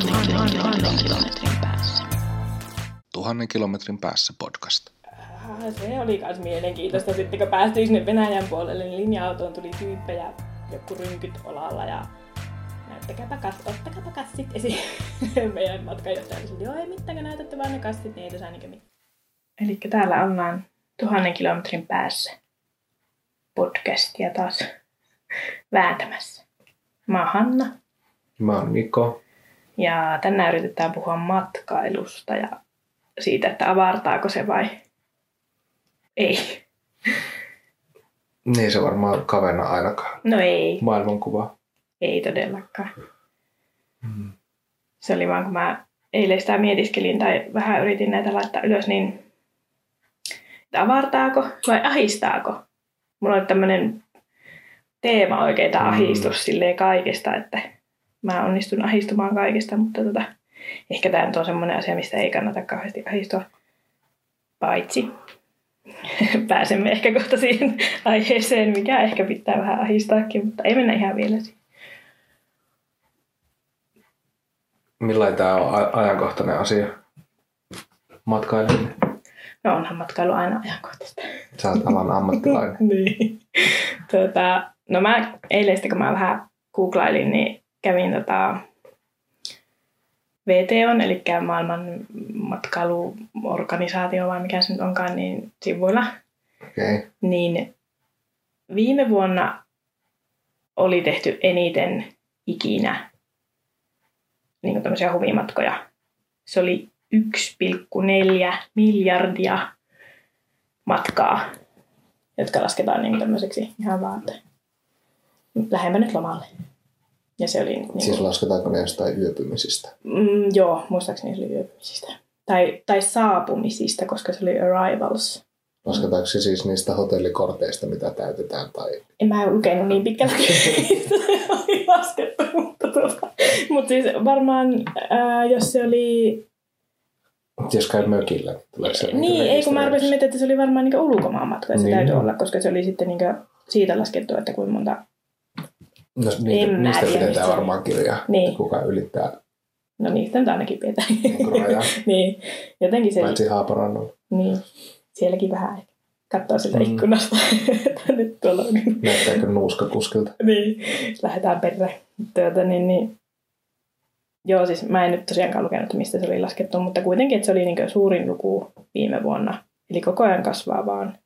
kilometrin päässä. Tuhannen kilometrin päässä podcast. Ah, Se oli myös mielenkiintoista. Sitten kun päästiin sinne Venäjän puolelle, niin linja-autoon tuli tyyppejä, joku rynkyt olalla ja näyttäkääpä kassit, ottakääpä kassit esiin. Meidän matkanjohtaja oli, joo ei mitään, kun näytätte vaan ne kassit, niin ei tässä ainakaan mitään. Eli täällä ollaan tuhannen kilometrin päässä podcastia taas vääntämässä. Mä oon Hanna Mä oon Niko. Ja tänään yritetään puhua matkailusta ja siitä, että avartaako se vai ei. Niin se varmaan kavenna ainakaan No ei, maailmankuva. ei todellakaan. Mm. Se oli vaan, kun mä eilen sitä mietiskelin tai vähän yritin näitä laittaa ylös, niin että avartaako vai ahistaako? Mulla oli tämmöinen teema oikein, tämä Mm. ahistus silleen kaikesta, että mä onnistun ahistumaan kaikesta, mutta tota, ehkä tämä nyt on semmoinen asia, mistä ei kannata kauheasti ahistua. Paitsi pääsemme ehkä kohta siihen aiheeseen, mikä ehkä pitää vähän ahistaakin, mutta ei mennä ihan vielä siihen. Millainen tää on ajankohtainen asia? Matkaileminen. No onhan matkailu aina ajankohtaista. Sä oot alan ammattilainen. niin. Tota, no mä eilen sitten, kun mä vähän googlailin, niin kävin tota VTOn, eli maailman matkailuorganisaatio, vai mikä se nyt onkaan, niin sivuilla. Okay. Niin viime vuonna oli tehty eniten ikinä niin tämmöisiä huvimatkoja. Se oli 1,4 miljardia matkaa, jotka lasketaan niin tämmöiseksi ihan vaan, että lähemmä nyt lomalle. Ja se oli... Niin Siis lasketaanko ne jostain yöpymisistä? mm, joo, muistaakseni se oli yöpymisistä. Tai, tai saapumisista, koska se oli arrivals. Lasketaanko se siis niistä hotellikorteista, mitä täytetään? Tai... En mä lukenut niin pitkälle, oli laskettu, mutta, tuota, mutta siis varmaan, ää, jos se oli... Jos käy mökillä, niin se Niin, ei kun mä arvasin, rekisteröidystä? että se oli varmaan niin ulkomaan matka, se Niin. täytyy olla, koska se oli sitten niin siitä laskettu, että kuinka monta... No, niitä, niistä pidetään mistä varmaan kirjaa, Niin. kuka ylittää No niistä nyt ainakin pidetään. niin niin, jotenkin se... paitsi Haaparannolla. Niin, sielläkin vähän ehkä katsoo sieltä Mm. ikkunasta, että nyt tuolla on Näyttääkö nuuskakuskilta? niin, lähdetään perre. Tuota, niin, niin. Joo, siis mä en nyt tosiaankaan lukenut, mistä se oli laskettu, mutta kuitenkin, että se oli niin suurin luku viime vuonna. Eli koko ajan kasvaa vaan.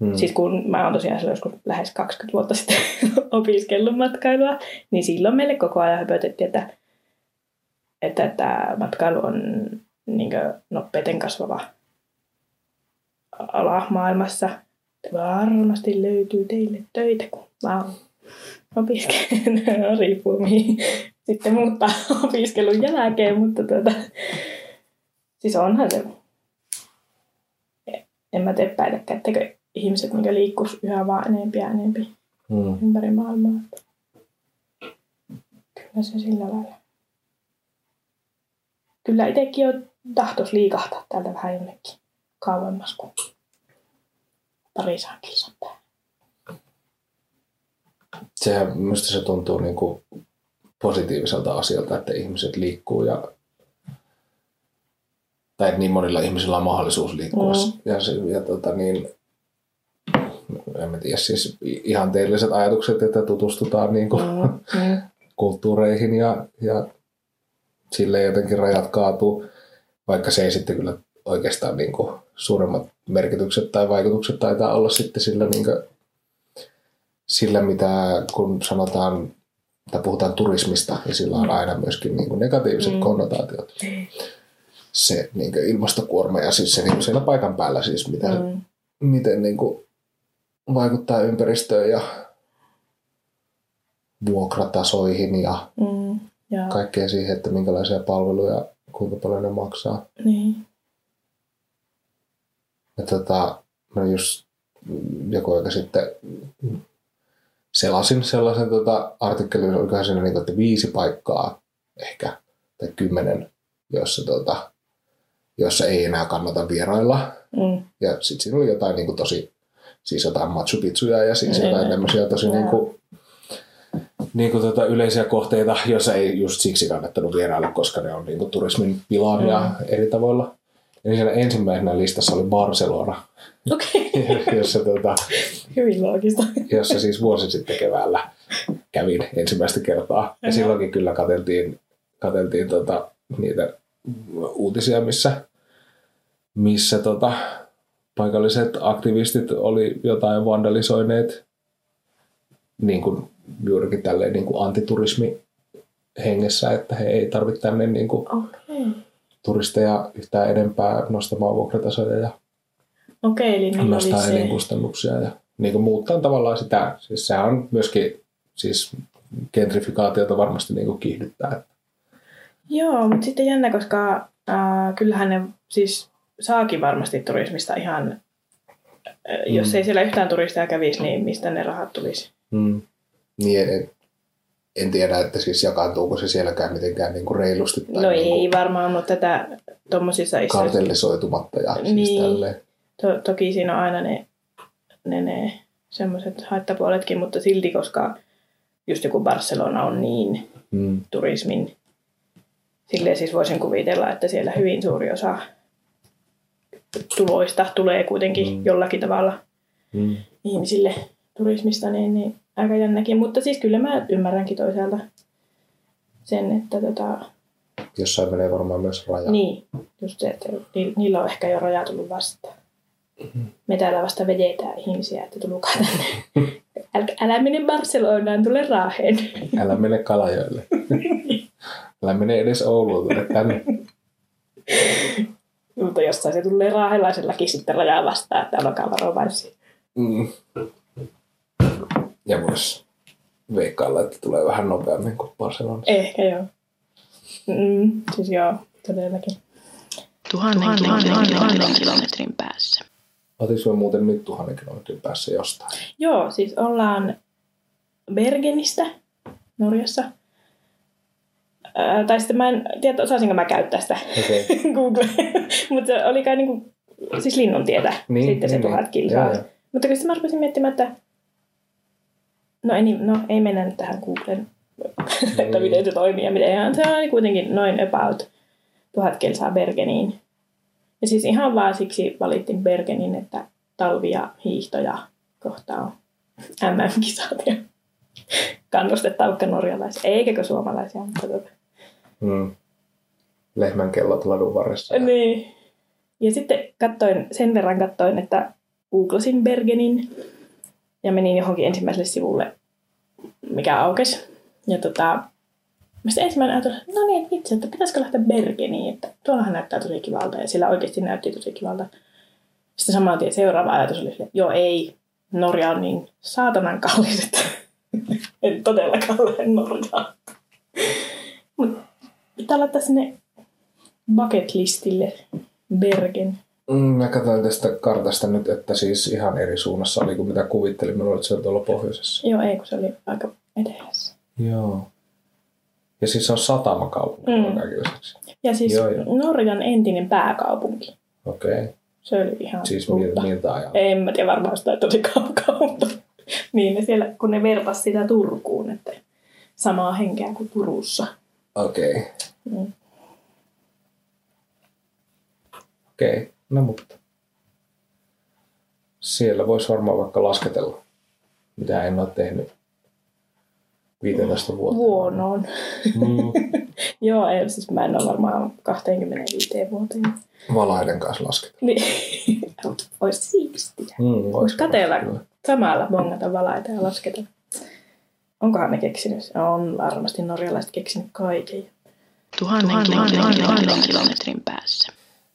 Hmm. Siis kun mä oon tosiaan silloin joskus lähes 20 vuotta sitten opiskellut matkailua, niin silloin meille koko ajan höpötettiin, että, että, että matkailu on niin nopeiten kasvava ala maailmassa. Varmasti löytyy teille töitä, kun mä opiskelen, riippuu mihin sitten muuttaa opiskelun jälkeen, mutta tuota, siis onhan se, en mä tee etteikö ihmiset niin liikkuisi yhä vaan enempi ja enempi Hmm. ympäri maailmaa. Kyllä se sillä lailla. Kyllä itsekin on tahtos liikahtaa täältä vähän jonnekin kauemmas kuin parisadan kilsan päähän. Sehän, minusta se tuntuu niin kuin positiiviselta asialta, että ihmiset liikkuu ja tai että niin monilla ihmisillä on mahdollisuus liikkua. Mm. Mm. Ja, se, ja tota niin, en mä tiedä, siis ihanteelliset ajatukset, että tutustutaan niin kuin Mm, mm, kulttuureihin ja, ja sille jotenkin rajat kaatuu, vaikka se ei sitten kyllä oikeastaan niin kuin suuremmat merkitykset tai vaikutukset taitaa olla sitten sillä, niin kuin, sillä mitä kun sanotaan tai puhutaan turismista, niin sillä on aina myöskin niin kuin negatiiviset Mm. mm. konnotaatiot. Se niin kuin ilmastokuorma ja siis se niin kuin siellä paikan päällä siis, mitä, mm. mm, miten niin kuin vaikuttaa ympäristöön ja vuokratasoihin ja mm, ja, kaikkea siihen, että minkälaisia palveluja, kuinka paljon ne maksaa. niin, Ja tota, mä just joku aika sitten selasin sellaisen tota, artikkelin, olikohan siinä niin, että viisi paikkaa ehkä, tai kymmenen, jossa, tota, jossa ei enää kannata vierailla. mm, Ja sitten siinä oli jotain niin kuin tosi, siis jotain Machu Picchuja ja siis Mm. jotain tämmöisiä tosi niin kuin, niin kuin tota yleisiä kohteita, jos ei just siksi kannattanut vierailla, koska ne on niin kuin turismin pilaamia mm. eri tavoilla. Eli siellä ensimmäisenä listassa oli Barcelona, Okei, okay. jossa, tota, hyvin loogista. jossa siis vuosi sitten keväällä kävin ensimmäistä kertaa. Ja silloinkin kyllä katseltiin, katseltiin tota, niitä uutisia, missä, missä tota, paikalliset aktivistit oli jotain vandalisoineet niin kuin juurikin tälleen niin kuin antiturismi hengessä, että he ei tarvitse tänne niin kuin Okei. turisteja yhtään enempää nostamaan vuokratasoja ja Okei, eli oli nostaa se... elinkustannuksia ja niin kuin muuttaa tavallaan sitä. Siis sehän on myöskin siis gentrifikaatiota varmasti niin kuin kiihdyttää. Joo, mutta sitten jännä, koska äh, kyllähän ne siis saakin varmasti turismista ihan, jos Mm. ei siellä yhtään turistia kävisi, niin mistä ne rahat tulisi? Mm. Niin, en, en tiedä, että siis jakaantuuko se sielläkään mitenkään niin kuin reilusti tai no niin ei varmaan, mutta tätä tuommoisissa isoissa... kartellisoitumatta ja siis Niin. tälleen. To, toki siinä on aina ne, ne, ne semmoiset haittapuoletkin, mutta silti, koska just joku Barcelona on niin Mm. turismin, silleen siis voisin kuvitella, että siellä hyvin suuri osa tuloista tulee kuitenkin Mm. jollakin tavalla Mm. ihmisille turismista, niin, niin aika jännäkin. Mutta siis kyllä mä ymmärränkin toisaalta sen, että tota, Jossain menee varmaan myös raja. niin, just se, että ni- niillä on ehkä jo raja tullut vastaan. Me täällä vasta vedetään ihmisiä, että tulkaa tänne. Älä, älä mene Barcelonaan, tule Raaheen. Älä mene Kalajoelle. Älä mene edes Ouluun, tule tänne. Mutta jossain se tulee raahelaisellakin sitten rajaa vastaan, että olkaa varovaisia. Mm. Ja voisi veikkailla, että tulee vähän nopeammin kuin Barcelonassa. Ehkä joo. Mm, siis joo, todellakin. Tuhannen, tuhannen, tuhannen, tuhannen kilometrin päässä. Oletko me muuten nyt tuhannen kilometrin päässä jostain? Joo, siis ollaan Bergenistä, Norjassa. Ää, tai sitten mä en tiedä, osaisinko mä käyttää sitä Okei. Google. Mutta se oli kai niinku, siis linnun tietä, Niin, sitten se niin, tuhat niin. kilsaa. Mutta kyllä sitten mä rupesin miettimään, että no ei, niin- no, ei mennä nyt tähän Googlen, että Niin. miten se toimii ja miten. Se oli kuitenkin noin about tuhat kilsaa Bergeniin. Ja siis ihan vaan siksi valittiin Bergenin, että talvi ja hiihto ja kohta on MM-kisat ja kannustettaukka norjalaisia, eikä suomalaisia, mutta tota. Mm. Lehmän kellot ladun varressa. Niin. Ja sitten katsoin, sen verran katsoin, että googlasin Bergenin ja menin johonkin ensimmäiselle sivulle, mikä aukesi. Ja tota, mä sitten ensimmäinen ajatus, no niin, että itse, että pitäisikö lähteä Bergeniin, että tuollahan näyttää tosi kivalta ja sillä oikeasti näytti tosi kivalta. Sitten saman tien seuraava ajatus oli, että joo ei, Norja on niin saatanan kallis, että en todellakaan lähde Norjaan. Pitää laittaa sinne bucket listille Bergen. Mm, mä katsoin tästä kartasta nyt, että siis ihan eri suunnassa oli kuin mitä kuvittelin. Mä luulen, että se on tuolla pohjoisessa. Joo, ei kun se oli aika etelässä. Joo. Ja siis se on satamakaupunki Mm. lisäksi. Ja siis Joo, joo. Norjan entinen pääkaupunki. Okei. Okay. Se oli ihan Siis uutta. mil, miltä ajalta? En mä tiedä varmaan sitä tosi kaukaa, mutta niin ne siellä, kun ne vertas sitä Turkuun, että samaa henkeä kuin Turussa. Okei. Okay. Mm. Okei. Okay. No mutta. Siellä voisi varmaan vaikka lasketella, mitä en ole tehnyt 15 vuotta. Vuonoon. Mm. Joo, ei, siis mä en ole varmaan 25 vuoteen. Valaiden kanssa lasketella. Niin, olisi siistiä. Mm, Voisi katella kyllä. samalla bongata valaita ja lasketa. Onkohan ne keksinyt? On varmasti norjalaiset keksinyt kaiken. Tuhannen, tuhannen, tuhannen, tuhannen kilometrin päässä.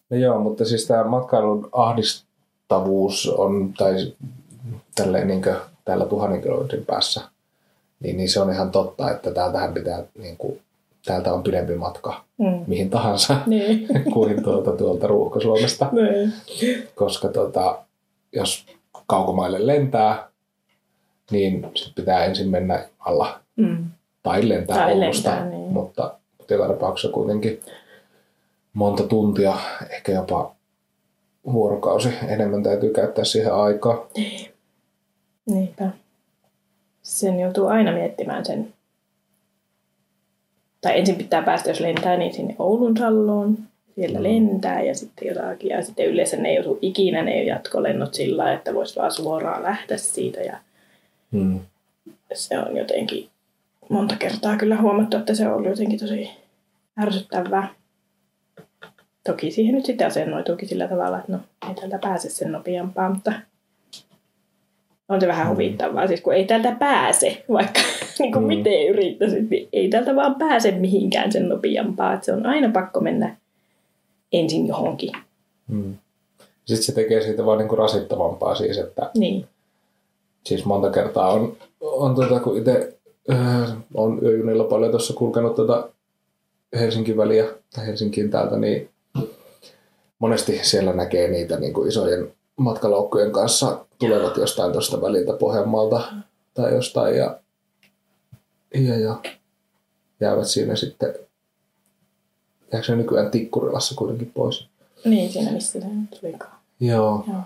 No joo, mutta siis tämä matkailun ahdistavuus on, tai tälleen niin täällä tuhannen kilometrin päässä, niin, niin se on ihan totta, että täältähän pitää, niin kuin, täältä on pidempi matka Mm. mihin tahansa Niin. kuin tuolta, tuolta Ruuhka-Suomesta, niin. koska tota, jos kaukomaille lentää, niin sit pitää ensin mennä alla Mm. tai lentää Tai Oulusta, lentää, niin. mutta, joka tapauksessa kuitenkin monta tuntia, ehkä jopa vuorokausi enemmän täytyy käyttää siihen aikaa. Niinpä. Sen joutuu aina miettimään sen tai ensin pitää päästä, jos lentää, niin sinne Oulun salloon. Siellä Mm. lentää ja sitten jotakin. Ja sitten yleensä ne ei osu ikinä ne jatkolennot sillä että voisi vaan suoraan lähteä siitä. Ja Mm. se on jotenkin monta kertaa kyllä huomattu, että se on ollut jotenkin tosi ärsyttävää. Toki siihen nyt sitten asennoituukin sillä tavalla, että no ei täältä pääse sen nopeampaa, mutta on se vähän Mm. huvittavaa. Siis kun ei täältä pääse, vaikka niin kuin Mm. miten yrittäisit, niin ei täältä vaan pääse mihinkään sen nopeampaa. Että se on aina pakko mennä ensin johonkin. Mm. Sitten se tekee siitä vaan niinku rasittavampaa siis, että Niin. Siis monta kertaa on, on tota, kun itse äh, on yöjunilla paljon tuossa kulkenut tota Helsinkin väliä tai Helsinkiin täältä, niin monesti siellä näkee niitä niin kuin isojen matkalaukkujen kanssa tulevat jostain tuosta väliltä Pohjanmaalta tai jostain ja, ja, ja jäävät siinä sitten jääkö se nykyään Tikkurilassa kuitenkin pois? Niin, siinä missä se nyt. Joo. Joo.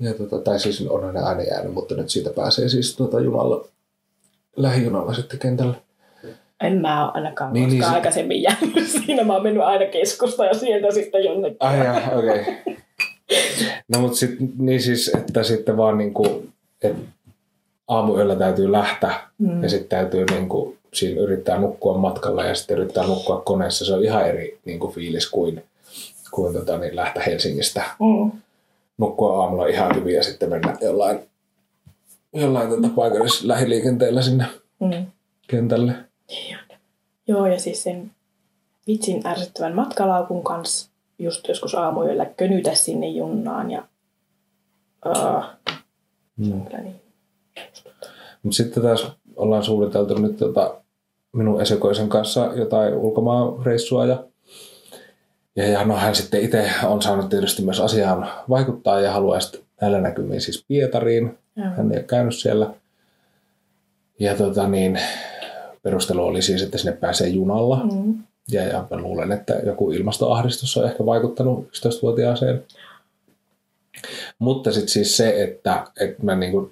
Ja tota, tai siis on ne aina jäänyt, mutta nyt siitä pääsee siis tuota junalla, lähijunalla sitten kentälle. En mä ole ainakaan Niin, niin, niin koskaan se- aikaisemmin jäänyt siinä. Mä oon mennyt aina keskusta ja sieltä sitten jonnekin. Ai ja, okei. Okay. No mutta sitten niin siis, että sitten vaan niinku, että aamuyöllä täytyy lähteä Mm. ja sitten täytyy niinku, siinä yrittää nukkua matkalla ja sitten yrittää nukkua koneessa. Se on ihan eri niinku, fiilis kuin, kuin tota, niin lähteä Helsingistä Mm. Nukkua aamulla ihan hyvin ja sitten mennä jollain, jollain tota, paikallis lähiliikenteellä sinne Mm. kentälle. Joo, ja siis sen vitsin ärsyttävän matkalaukun kanssa just joskus aamuyöllä könytä sinne junnaan ja uh, Mm. niin. Mutta sitten taas ollaan suunniteltu nyt tota minun esikoisen kanssa jotain ulkomaanreissua ja, ja, ja no hän sitten itse on saanut tietysti myös asiaan vaikuttaa ja haluaa sitten näillä näkymin siis Pietariin. Joo. Hän ei ole käynyt siellä. Ja tota niin, perustelu oli siis, että sinne pääsee junalla. Mm. Ja, ja mä luulen, että joku ilmastoahdistus on ehkä vaikuttanut 11-vuotiaaseen. Mutta sitten siis se, että, että mä niinku,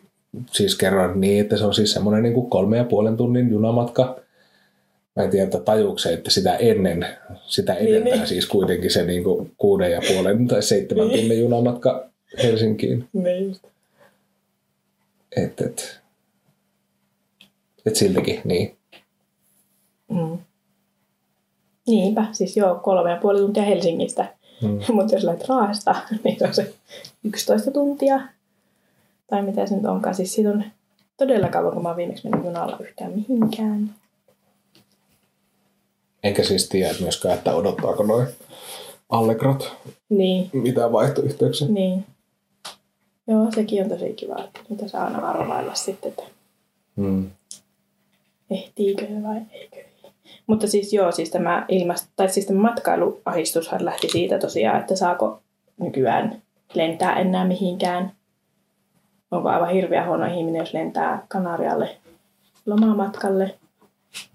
siis kerroin niin, että se on siis semmoinen niinku kolme ja puolen tunnin junamatka. Mä en tiedä, että se, että sitä ennen, sitä Niin, edentää niin. siis kuitenkin se niinku kuuden ja puolen tai seitsemän Niin. tunnin junamatka Helsinkiin. Niin just. Et, et, et siltikin, niin. Mm. Niinpä, siis joo, kolme ja puoli tuntia Helsingistä. Mm. Mutta jos lähdet Raahesta, niin se on se 11 tuntia. Tai mitä se nyt onkaan. Siis siitä on todella kauan, kun mä oon viimeksi mennyt junalla yhtään mihinkään. Enkä siis tiedä että myöskään, että odottaako noin Allegrot Niin, mitään vaihtoyhteyksiä. niin. Joo, sekin on tosi kiva, että mitä saa aina arvailla sitten, että Mm. ehtiikö vai eikö. Mutta siis joo, siis tämä, ilmast- tai siis tämä matkailuahistushan lähti siitä tosiaan, että saako nykyään lentää enää mihinkään. Onko aivan hirveä huono ihminen, jos lentää Kanarialle lomamatkalle.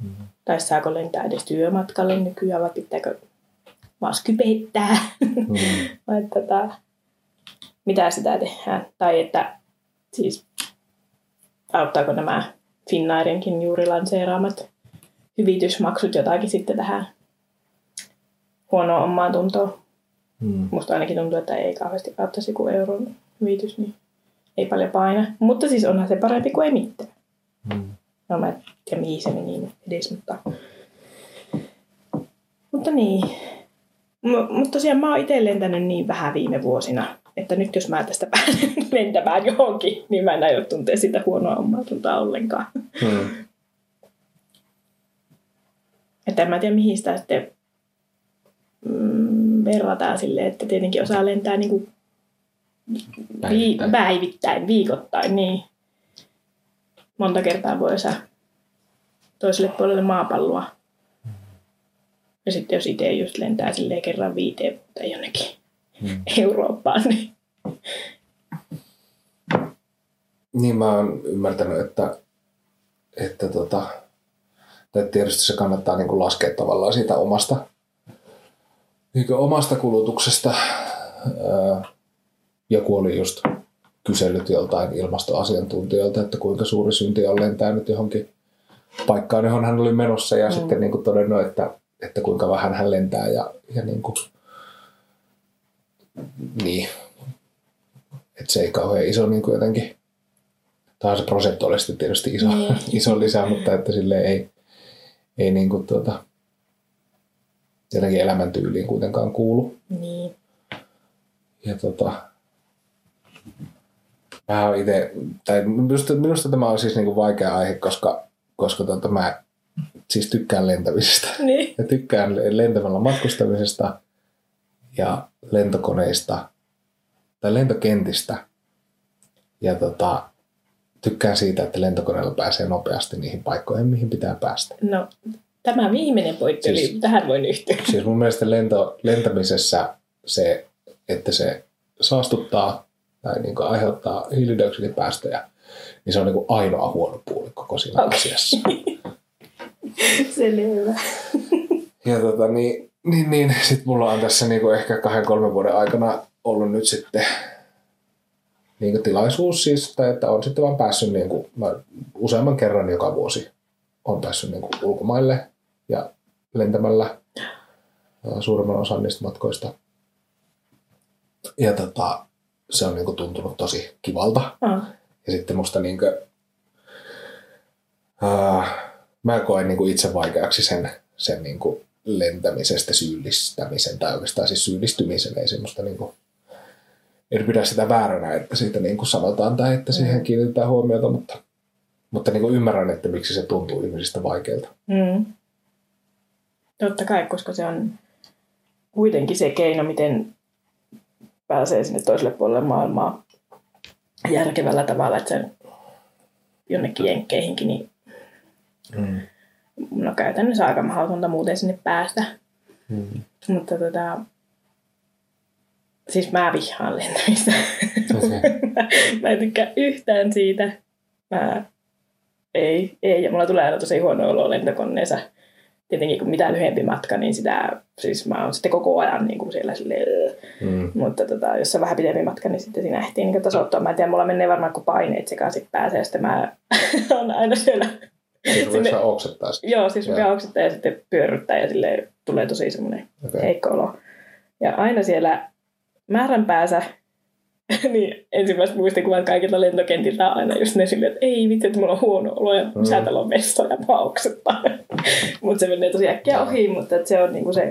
Mm. Tai saako lentää edes työmatkalle nykyään vai pitääkö vaan skypeittää. Mm. vai tätä, mitä sitä tehdään. Tai että siis auttaako nämä Finnairinkin juuri lanseeraamat hyvitysmaksut jotakin sitten tähän huonoon omaan tuntoon. Mm. Musta ainakin tuntuu, että ei kauheasti auttaisi joku euron hyvitys, niin ei paljon paina. Mutta siis onhan se parempi kuin ei mitään. Mm. No mä en tiedä mihin se meni edes, mutta... Mutta niin. M- mutta tosiaan mä oon itse lentänyt niin vähän viime vuosina, että nyt jos mä tästä pääsen lentämään johonkin, niin mä en aio tuntea sitä huonoa omaa tuntoa ollenkaan. Mm. Että en mä tiedä mihin sitä sitten mm, verrataan silleen, että tietenkin osaa lentää niin kuin Päivittäin. päivittäin. päivittäin, viikoittain, niin monta kertaa vuodessa toiselle puolelle maapalloa. Ja sitten jos itse just lentää silleen kerran viiteen vuoteen jonnekin Mm. Eurooppaan, niin Niin mä oon ymmärtänyt, että, että tota, tai tietysti se kannattaa niin kuin laskea tavallaan siitä omasta, niin omasta kulutuksesta. Ää, Joku oli just kysellyt joltain ilmastoasiantuntijoilta, että kuinka suuri synti on lentää nyt johonkin paikkaan, johon hän oli menossa ja mm. sitten niin kuin todennut, että, että kuinka vähän hän lentää ja, ja niin kuin, niin, että se ei kauhean iso niin kuin jotenkin, on se prosentuaalisesti tietysti iso, mm. iso lisä, mutta että sille ei, ei niin kuin tuota, jotenkin elämäntyyliin kuitenkaan kuulu. Niin. Ja tota, mä oon ite, tai minusta, minusta tämä on siis niinku vaikea aihe, koska, koska tota mä siis tykkään lentämisestä. Niin. Ja tykkään lentämällä matkustamisesta ja lentokoneista tai lentokentistä. Ja tota, tykkään siitä, että lentokoneella pääsee nopeasti niihin paikkoihin, mihin pitää päästä. No, tämä viimeinen pointti Siis- oli, tähän voin yhtyä. Siis mun mielestä lento, lentämisessä se, että se saastuttaa tai niin aiheuttaa hiilidioksidipäästöjä, niin se on niin ainoa huono puoli koko siinä Okei. asiassa. Selvä. Ja tota, niin, niin, niin sitten mulla on tässä niin ehkä kahden kolmen vuoden aikana ollut nyt sitten niin tilaisuus siis, tai että on sitten vaan päässyt niin kuin, mä useamman kerran joka vuosi on päässyt niin kuin ulkomaille ja lentämällä suurimman osan niistä matkoista. Ja tota, se on niin kuin tuntunut tosi kivalta. Ah, Ja sitten musta niinkö, äh, mä koen niinku itse vaikeaksi sen, sen niinku lentämisestä syyllistämisen, tai oikeastaan siis syyllistymisen, ei semmoista niinku, en pidä sitä vääränä, että siitä niinku sanotaan tai että siihen kiinnitetään huomiota, mutta, mutta niinku ymmärrän, että miksi se tuntuu ihmisistä vaikealta. mm. Totta kai, koska se on kuitenkin se keino, miten pääsee sinne toiselle puolelle maailmaa järkevällä tavalla, että sen jonnekin jenkkeihinkin, niin Mm. no käytännössä aika mahdotonta muuten sinne päästä. Mm. Mutta tota, siis mä vihaan lentämistä. Mä en tykkää yhtään siitä. Mä, ei, ei, ja mulla tulee aina tosi huono olo lentokoneessa. Tietenkin kun mitä lyhyempi matka, niin sitä, siis mä oon sitten koko ajan niin kuin siellä silleen, Mm. mutta tota, jos on vähän pidempi matka, niin sitten siinä ehtii niin tasoittua. Mä en tiedä, mulla menee varmaan kun paineet sekaisin pääsee, sitten mä on aina siellä Siis Sinne- Sinne... oksettaa sitä. Joo, siis rupeaa oksettaa ja sitten pyörryttää ja sille tulee tosi semmoinen Okei. heikko olo. Ja aina siellä määränpäässä, niin ensimmäiset muistikuvat kaikilta lentokentiltä on aina just ne silleen, että ei vitsi, että mulla on huono olo ja Mm. säätällä on vessa ja mä oksettaa. mutta se menee tosi äkkiä ohi, mutta et se on niinku se,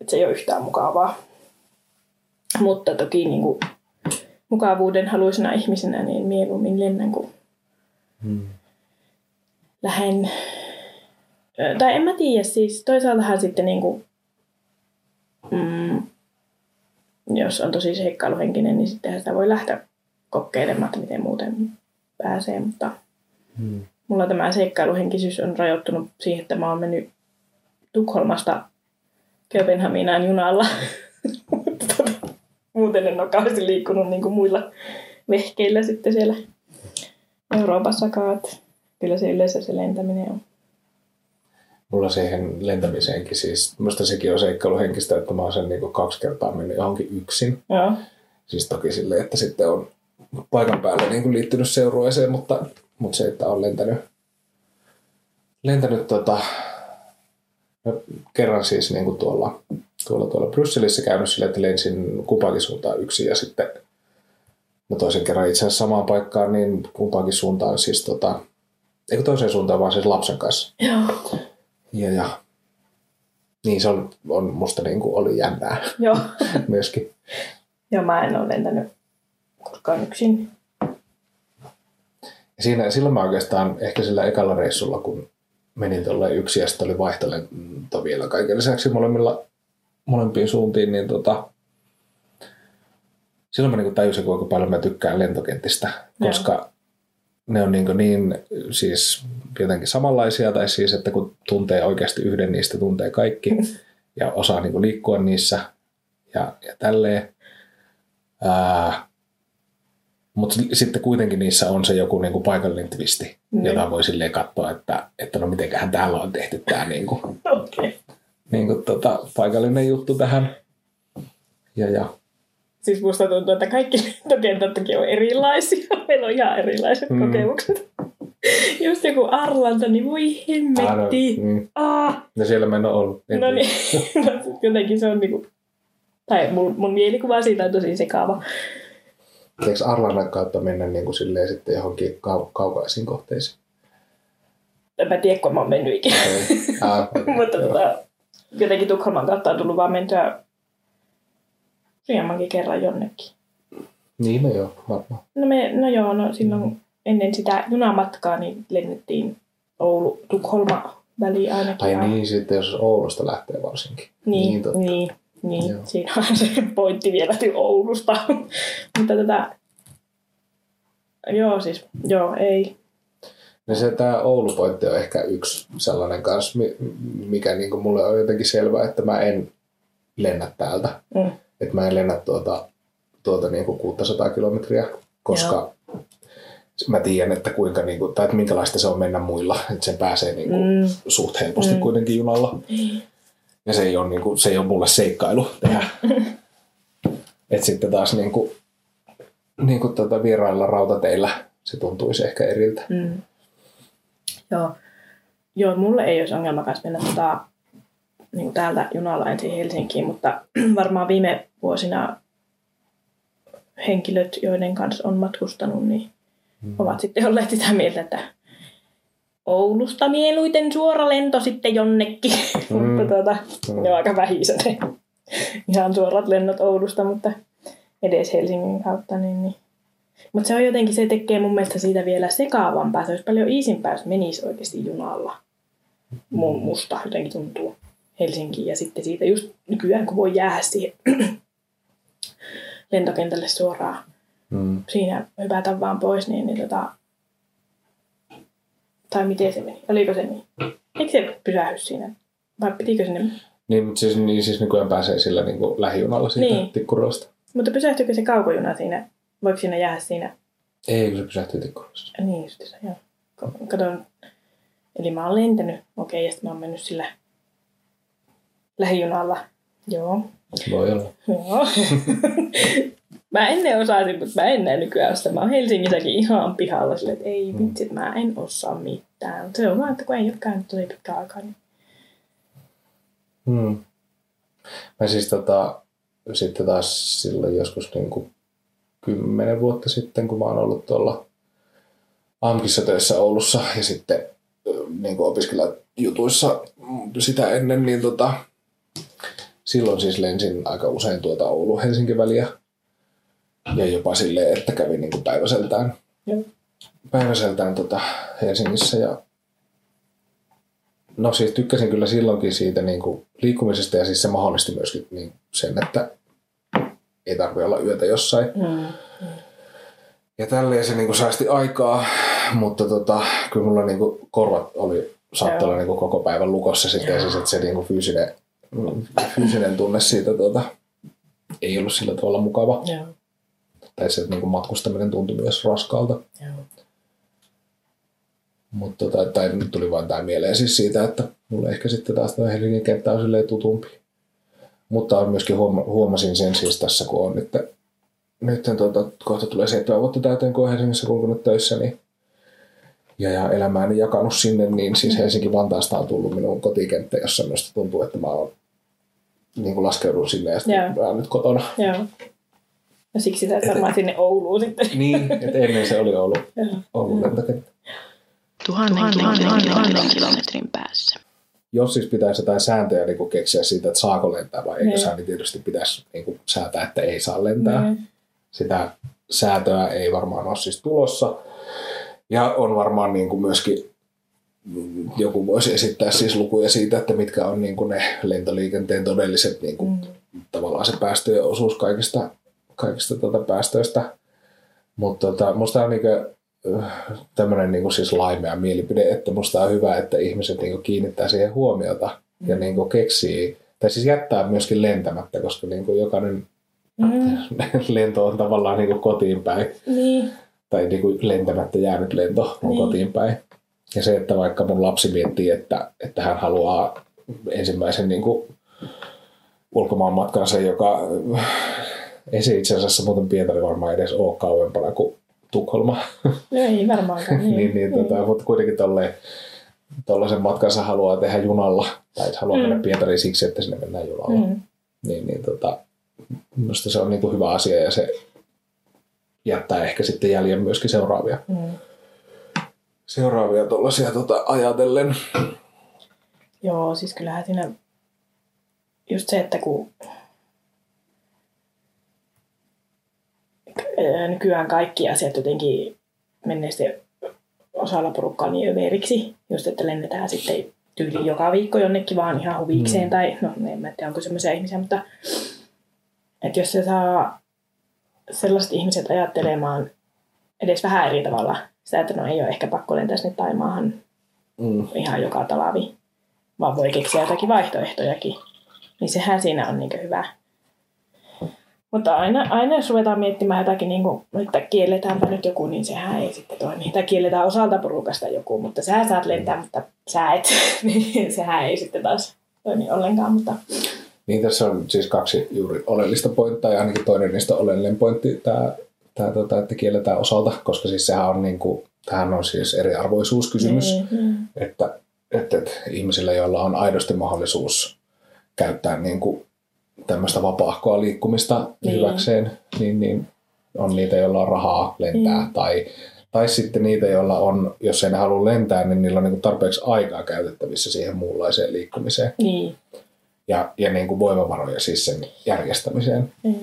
että se ei ole yhtään mukavaa. Mutta toki niinku mukavuuden haluisena ihmisenä, niin mieluummin lennän kuin Mm. lähden, tai en mä tiedä, siis toisaaltahan sitten niinku, mm, jos on tosi seikkailuhenkinen, niin sittenhän sitä voi lähteä kokeilemaan, että miten muuten pääsee, mutta Mm. mulla tämä seikkailuhenkisyys on rajoittunut siihen, että mä oon mennyt Tukholmasta Kööpenhaminaan junalla. Muuten en ole kauheasti liikkunut niin kuin muilla vehkeillä sitten siellä Euroopassakaan. Kyllä se yleensä se lentäminen on. Mulla siihen lentämiseenkin siis, musta sekin on seikkailuhenkistä, että mä oon sen niinku kaksi kertaa mennyt johonkin yksin. Joo. Siis toki sille, että sitten on paikan päälle niin kuin liittynyt seurueeseen, mutta, mutta se, että on lentänyt, lentänyt tota, kerran siis niin kuin tuolla, tuolla, tuolla Brysselissä käynyt sille, että lensin kumpaankin suuntaan yksin ja sitten no toisen kerran itse asiassa samaan paikkaan, niin kumpaankin suuntaan siis tota, eikö toiseen suuntaan vaan siis lapsen kanssa. Joo. Ja, ja niin se on, on musta niin kuin oli jännää Joo. myöskin. Joo, mä en ole lentänyt koskaan yksin. Ja siinä, silloin mä oikeastaan ehkä sillä ekalla reissulla, kun menin tuolle yksi ja sitten oli vaihtolento vielä kaiken lisäksi molemmilla, molempiin suuntiin, niin tota, silloin mä niin tajusin, kuinka paljon mä tykkään lentokentistä, koska ne on niin, niin siis jotenkin samanlaisia, tai siis, että kun tuntee oikeasti yhden niistä, tuntee kaikki ja osaa niin liikkua niissä ja, ja tälleen. Mutta sitten kuitenkin niissä on se joku niinku paikallinen twisti, Niin. jota voi silleen katsoa, että, että no mitenköhän täällä on tehty tämä niinku, Okei. Okay. niinku tota, paikallinen juttu tähän. Ja, ja. Siis musta tuntuu, että kaikki lentokentät toki on erilaisia. Meillä on ihan erilaiset mm. kokemukset. Just joku Arlanta, niin voi Ah, no, hemmetti. mm. Ah, Ja siellä mä en ole ollut. En no niin, jotenkin se on niinku, tai mun, mun mielikuva siitä on tosi sekaava. Eikö Arlannan kautta mennä niin kuin silleen sitten johonkin kau- kaukaisiin kohteisiin? En mä tiedä, kun mä oon mennyt ikinä. ah, okay. Mutta tota, jotenkin Tukholman kautta on tullut vaan mentyä useammankin kerran jonnekin. Niin, no joo, varmaan. No, me, no joo, no silloin ennen sitä junamatkaa niin lennettiin Oulu-Tukholma väliin ainakin. Ai niin, sitten jos Oulusta lähtee varsinkin. Niin, Niin, totta. niin, niin. Joo. siinä on se pointti vielä Oulusta. Mutta tätä, joo siis, joo, ei. No se tämä Oulu-pointti on ehkä yksi sellainen kanssa, mi- mikä niinku mulle on jotenkin selvää, että mä en lennä täältä. Mm. Että mä en lennä tuota, tuota niinku 600 kilometriä, koska mä tiedän, että kuinka niinku, tai että minkälaista se on mennä muilla. Että sen pääsee niinku Mm. suht helposti Mm. kuitenkin junalla. Ja se ei ole, niinku, se ei ole mulle seikkailu tehdä. Et sitten taas niinku, niinku tota vierailla rautateillä se tuntuisi ehkä eriltä. Mm. Joo. Joo, mulle ei olisi ongelma kanssa mennä tota, niin täältä junalla ensin Helsinkiin, mutta varmaan viime vuosina henkilöt, joiden kanssa on matkustanut, niin. Ovat sitten olleet sitä mieltä, että Oulusta mieluiten suora lento sitten jonnekin. Mm. mutta tuota, Mm. ne on aika vähiset ihan suorat lennot Oulusta, mutta edes Helsingin kautta. Niin, niin. Mutta se on jotenkin, se tekee mun mielestä siitä vielä sekaavampaa. Se olisi paljon iisimpää, jos menisi oikeasti junalla. Mun, musta jotenkin tuntuu Helsinkiin. Ja sitten siitä just nykyään, kun voi jäädä siihen lentokentälle suoraan Mm. siinä hypätä vaan pois, niin, niin tota... Tai miten se meni? Oliko se niin? Eikö se pysähdy siinä? Vai pitikö sinne? Niin, mutta siis, niin, siis nykyään pääsee sillä niin kuin lähijunalla siitä Niin. Tikkurilasta. Mutta pysähtyykö se kaukojuna siinä? Voiko siinä jäädä siinä? Ei, kun se pysähtyy Tikkurilasta. Niin just se, joo. Katon. Eli mä oon lentänyt, okei, ja sitten mä oon mennyt sillä lähijunalla. Joo. Voi olla. Joo. mä ennen osasin, mutta mä en näe nykyään sitä. Mä oon Helsingissäkin ihan pihalla sille, että ei vitsi, että mä en osaa mitään. Mutta se on vaan, että kun ei ole käynyt tosi pitkä aikaa, niin Hmm. Mä siis tota, sitten taas silloin joskus niin kuin kymmenen vuotta sitten, kun mä oon ollut tuolla AMKissa töissä Oulussa ja sitten niin kuin opiskelijajutuissa sitä ennen, niin tota, silloin siis lensin aika usein tuota Oulu-Helsinki väliä ja jopa silleen, että kävin niin kuin päiväseltään, Joo. päiväseltään tota Helsingissä ja No siis tykkäsin kyllä silloinkin siitä niin kuin liikkumisesta ja siis se mahdollisti myöskin niin sen, että ei tarvitse olla yötä jossain. mm. Ja tälleen se niin kuin säästi aikaa, mutta tota, kyllä mulla niin kuin korvat oli, saattoi olla niin kuin koko päivän lukossa sitten ja siis, että se niin kuin fyysinen, fyysinen tunne siitä tota, ei ollut sillä tavalla mukava. joo. Tai se niin kuin matkustaminen tuntui myös raskaalta. joo. Mutta tota, tai nyt tuli vain tämä mieleen siis siitä, että mulle ehkä sitten taas tämä Helsingin kenttä on silleen tutumpi. Mutta myöskin huoma- huomasin sen siis tässä, kun on nyt, nyt tota, kohta tulee seitsemän vuotta täyteen, kun on Helsingissä kulkenut töissä, niin ja, ja elämääni jakanut sinne, niin siis Helsinki-Vantaasta on tullut minun kotikenttä, jossa minusta tuntuu, että mä oon niin kuin laskeudun sinne ja sitten oon nyt kotona. Joo. No siksi sä et varmaan sinne Ouluun sitten. Niin, että ennen se oli ollut, Joo. ollut lentokenttä. Tuhannen, kilometrin, tuhannen kilometrin päässä. jos siis pitäisi jotain sääntöjä niin kuin keksiä siitä, että saako lentää vai eikö Niin. saa, niin tietysti pitäisi niin kuin säätää, että ei saa lentää. Niin. Sitä säätöä ei varmaan ole siis tulossa. Ja on varmaan niin kuin myöskin, mm, joku voisi esittää siis lukuja siitä, että mitkä on niin kuin ne lentoliikenteen todelliset niin kuin, Mm. tavallaan se päästöjen osuus kaikista, kaikista tuota päästöistä. Mutta tota, musta on niinku, tämmöinen niinku siis laimea mielipide, että musta on hyvä, että ihmiset niinku kiinnittää siihen huomiota ja niinku keksii, tai siis jättää myöskin lentämättä, koska niinku jokainen Mm. lento on tavallaan niinku kotiin päin, Niin. tai niinku lentämättä jäänyt lento on Niin. kotiin päin. Ja se, että vaikka mun lapsi miettii, että, että hän haluaa ensimmäisen niinku ulkomaan matkansa, joka ei se itse asiassa muuten Pietari varmaan edes ole kauempana kuin Tukholma. Ei varmaankaan. Niin, niin, niin, tota, mutta kuitenkin tolleen, tollaisen matkansa haluaa tehdä junalla. Tai haluaa Mm. mennä Pietariin siksi, että sinne mennään junalla. Mm. Niin, niin tota, minusta se on niin kuin hyvä asia ja se jättää ehkä sitten jäljen myöskin seuraavia, Mm. seuraavia tuollaisia tota, ajatellen. Joo, siis kyllähän siinä just se, että kun ää, nykyään kaikki asiat jotenkin menee sitten osalla porukkaa niin överiksi, just että lennetään sitten tyyli joka viikko jonnekin vaan ihan huvikseen, Mm. tai no en mä tiedä onko semmoisia ihmisiä, mutta että jos se saa sellaiset ihmiset ajattelemaan edes vähän eri tavalla sitä, että no ei ole ehkä pakko lentää sinne Taimaahan Mm. ihan joka talavi, vaan voi keksiä jotakin vaihtoehtojakin. Niin sehän siinä on niin hyvä. Mutta aina, aina jos ruvetaan miettimään jotakin, niin kuin, että kielletäänpä nyt joku, niin sehän ei sitten toimi. Tai kielletään osalta porukasta joku, mutta sä saat lentää, mutta sä et. niin sehän ei sitten taas toimi ollenkaan. Mutta Niin tässä on siis kaksi juuri oleellista pointtia ja ainakin toinen niistä oleellinen pointti, tämä, tämä tota, että kielletään osalta, koska siis sehän on niin kuin, tämähän on siis eriarvoisuuskysymys, Mm, että, että, että ihmisillä, joilla on aidosti mahdollisuus käyttää niin kuin tämmöistä vapaahkoa liikkumista Niin. hyväkseen, niin, niin on niitä, joilla on rahaa lentää Mm. tai, tai sitten niitä, joilla on, jos ei ne halua lentää, niin niillä on niin tarpeeksi aikaa käytettävissä siihen muunlaiseen liikkumiseen niin. ja, ja niin kuin voimavaroja siis sen järjestämiseen. Mm.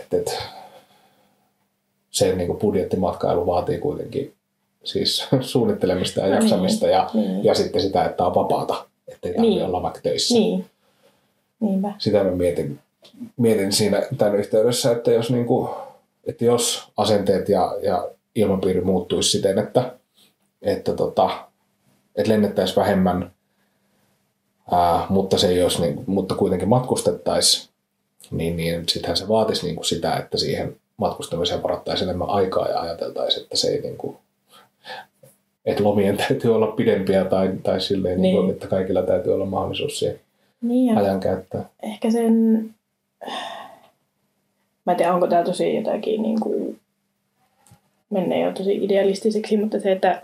Et, et, se niin kuin budjettimatkailu vaatii kuitenkin siis suunnittelemista ja niin, jaksamista ja, niin. ja sitten sitä, että on vapaata, ettei tarvitse Niin. olla vaikka töissä. Niin. Niinpä. Sitä mä mietin, mietin siinä tämän yhteydessä, että jos, niin kuin, että jos asenteet ja, ja ilmapiiri muuttuisi siten, että, että, tota, että lennettäisiin vähemmän, ää, mutta, se ei olisi, niin, mutta kuitenkin matkustettaisiin, niin, niin sittenhän se vaatisi niin kuin sitä, että siihen matkustamiseen varattaisiin enemmän aikaa ja ajateltaisiin, että se ei niin kuin, että lomien täytyy olla pidempiä tai, tai silleen, niin. Niin kuin, että kaikilla täytyy olla mahdollisuus siihen Niin ja ajan käyttää. ehkä sen... Mä en tiedä, onko tää tosi jotakin niin kuin, menee jo tosi idealistiseksi, mutta se, että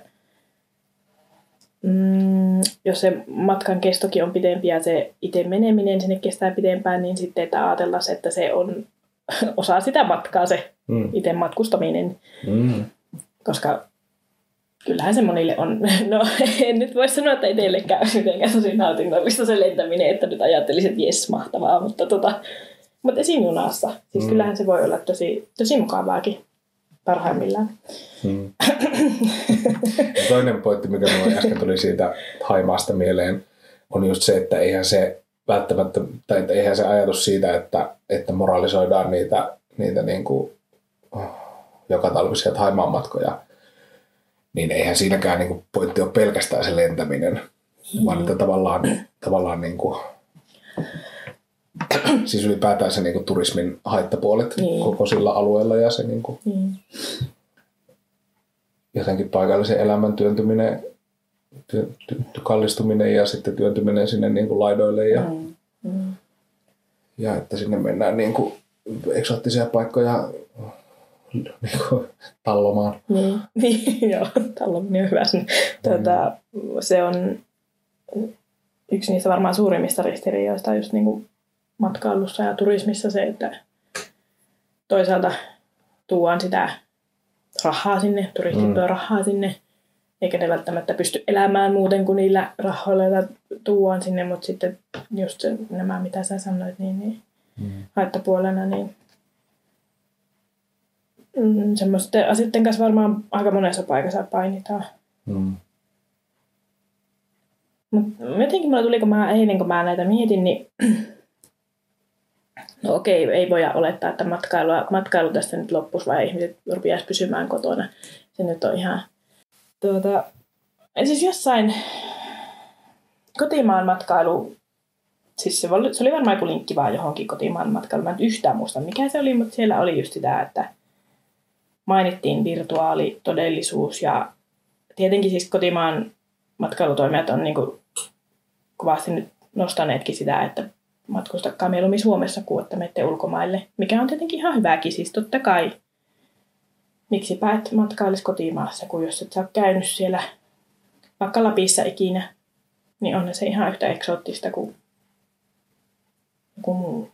mm, jos se matkan kestokin on pidempi ja se itse meneminen sinne kestää pidempään, niin sitten, että ajatellaan, että se on osa sitä matkaa se Mm. itse matkustaminen, Mm. koska kyllähän se monille on, no en nyt voi sanoa, että itsellekään mitenkään tosi nautinnollista se lentäminen, että nyt ajattelisin, että jes, mahtavaa, mutta, tota, mutta esim. junassa, siis Mm. kyllähän se voi olla tosi, tosi mukavaakin parhaimmillaan. Mm. Toinen pointti, mikä minulle äsken tuli siitä Haimaasta mieleen, on just se, että eihän se välttämättä, tai että eihän se ajatus siitä, että, että moralisoidaan niitä, niitä niin kuin, oh, joka talvisia Haimaan matkoja, niin eihän siinäkään niin kuin pointti ole pelkästään se lentäminen, vaan että tavallaan, tavallaan niin kuin, siis ylipäätään se niin kuin turismin haittapuolet Niin. koko sillä alueella ja se niin kuin, Niin. jotenkin paikallisen elämän työntyminen, työ, ty, ty, kallistuminen ja sitten työntyminen sinne niin kuin laidoille ja, mm. Mm. Mm. ja että sinne mennään niin kuin eksoottisia paikkoja tallomaan. Niin, niin joo, tallominen on hyvä. Tuota, se on yksi niistä varmaan suurimmista ristiriidoista just niin kuin matkailussa ja turismissa se, että toisaalta tuodaan sitä rahaa sinne, turistit Mm. tuo rahaa sinne, eikä ne välttämättä pysty elämään muuten kuin niillä rahoilla, joita tuodaan sinne, mutta sitten just se, nämä, mitä sä sanoit, niin, niin Mm. haittapuolena, niin mm, semmoisten asioiden kanssa varmaan aika monessa paikassa painitaan. Mm. Mutta jotenkin mulla tuli, kun mä eilen, kun mä näitä mietin, niin no okei, ei voida olettaa, että matkailua, matkailu tästä nyt loppuisi, vai ihmiset rupiaisi pysymään kotona. Se nyt on ihan... Tuota, siis jossain kotimaan matkailu, siis se oli, se oli varmaan joku linkki vaan johonkin kotimaan matkailuun. Mä en yhtään muista, mikä se oli, mutta siellä oli just sitä, että mainittiin virtuaalitodellisuus ja tietenkin siis kotimaan matkailutoimijat on niin kuin kovasti nyt nostaneetkin sitä, että matkustakaa mieluummin Suomessa kuin että menette ulkomaille, mikä on tietenkin ihan hyväkin, siis totta kai. miksipä et matkailisi kotimaassa, kun jos et sä ole käynyt siellä vaikka Lapissa ikinä, niin on se ihan yhtä eksoottista kuin joku muu.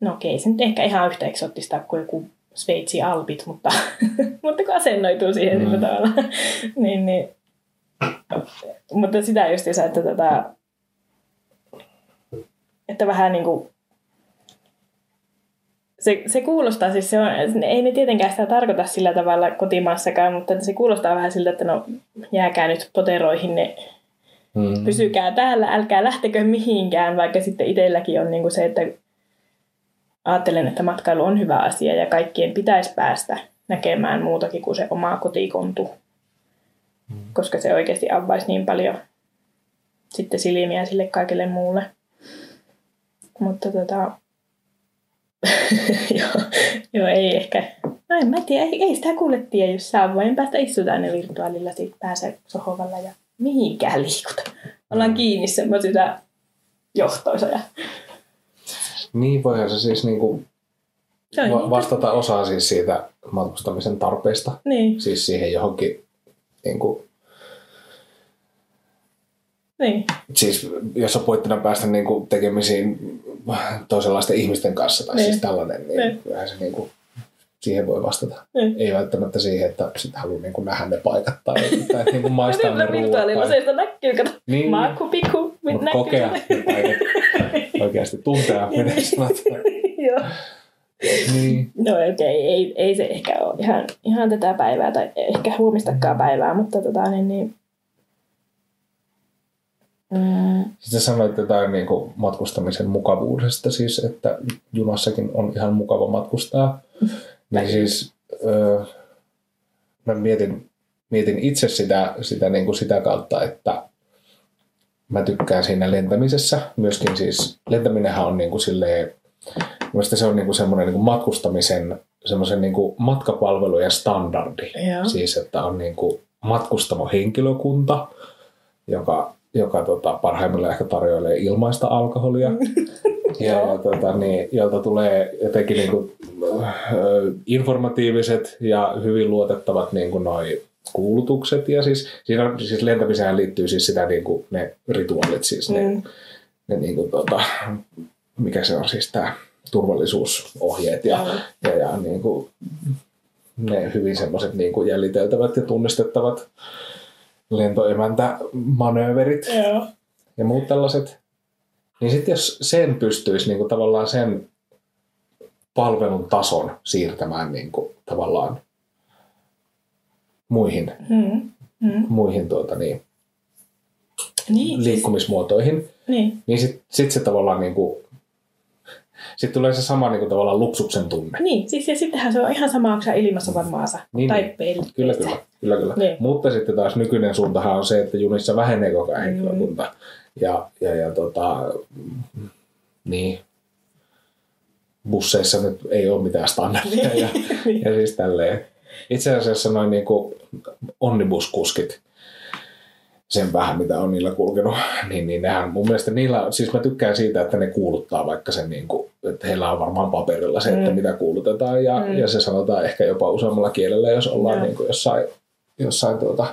No okei, se nyt ehkä ihan yhtä eksoottista kuin joku Sveitsi Alpit, mutta, mutta kun asennoituu siihen mm. sillä tavalla. niin, niin. Mutta sitä just että, tätä, että vähän niin kuin se, se kuulostaa siis, se on, ei ne tietenkään sitä tarkoita sillä tavalla kotimaassakaan, mutta se kuulostaa vähän siltä, että no jääkää nyt poteroihin ne, mm. pysykää täällä, älkää lähtekö mihinkään, vaikka sitten itselläkin on niin se, että ajattelen, että matkailu on hyvä asia ja kaikkien pitäisi päästä näkemään muutakin kuin se oma kotikontu, mm. koska se oikeasti avaisi niin paljon sitten silmiä sille kaikille muulle. Mutta tota, joo, joo, ei ehkä. No en mä tiedä, ei, ei sitä kuule tiedä, jos saa voin päästä istutaan ne virtuaalilla, siitä pääsee sohovalla ja mihinkään liikuta. Ollaan kiinni semmoisilla johtoisia. Niin, voihan se siis niinku va- vastata osaa siis siitä matkustamisen tarpeesta. Niin. Siis siihen johonkin niinku, niin. Siis jos on pointtina päästä niinku tekemisiin toisenlaisten ihmisten kanssa tai niin. siis tällainen, niin, niin. kyllähän se niinku, siihen voi vastata. Niin. Ei välttämättä siihen, että sitten haluaa niinku nähdä ne paikat tai, tai niinku maistaa ne ruuat. Virtuaalilla se, että näkyy, kato. Niin. Maku, piku, näkyy. kokea ne paikat. Oikeasti tuntea, miten sanot. Joo. Niin. No okei, okay. ei, ei se ehkä ole ihan, ihan tätä päivää tai ehkä huomistakaan päivää, mutta tota, niin, niin Mm. Sitten sanoit jotain niin kuin matkustamisen mukavuudesta, siis että junassakin on ihan mukava matkustaa. Niin siis öö, mä mietin, mietin itse sitä, sitä, niin kuin sitä kautta, että mä tykkään siinä lentämisessä. Myöskin siis lentäminenhän on niin kuin silleen, se on niin kuin semmoinen niin kuin matkustamisen semmoisen niin kuin matkapalvelujen standardi. Joo. Siis, että on niin kuin matkustamo henkilökunta, joka joka tota, parhaimmillaan ehkä tarjoilee ilmaista alkoholia. ja, ja tota, niin, jolta tulee jotenkin niin kuin, äh, informatiiviset ja hyvin luotettavat niin kuin noi kuulutukset. Ja siis, siinä, siis lentämiseen liittyy siis sitä niin kuin, ne rituaalit, siis ne, mm. ne niin kuin, tota, mikä se on siis tämä turvallisuusohjeet ja, mm. ja, ja niin kuin, ne hyvin semmoiset niin kuin jäljiteltävät ja tunnistettavat lentoemäntä manööverit Joo. ja muut tällaiset. Niin sitten jos sen pystyisi niin kuin tavallaan sen palvelun tason siirtämään niin kuin tavallaan muihin, mm. Mm. muihin tuota niin, niin, siis- liikkumismuotoihin, niin, niin sitten sit se tavallaan niin kuin sitten tulee se sama niin kuin, tavallaan luksuksen tunne. Niin, siis ja sittenhän se on ihan sama, onko ilmassa vai maassa. Niin, tai niin. peli. Kyllä, kyllä. kyllä, kyllä. Niin. Mutta sitten taas nykyinen suuntahan on se, että junissa vähenee koko ajan henkilökunta. Mm. Ja, ja, ja tota, niin, busseissa nyt ei ole mitään standardia. ja, ja siis tälleen. Itse asiassa noin niin kuin onnibuskuskit, sen vähän, mitä on niillä kulkenut, niin, niin nehän mun mielestä niillä, siis mä tykkään siitä, että ne kuuluttaa vaikka sen niin kuin, että heillä on varmaan paperilla se, että mm. mitä kuulutetaan ja, mm. ja se sanotaan ehkä jopa useammalla kielellä, jos ollaan niin kuin jossain, jossain tuota,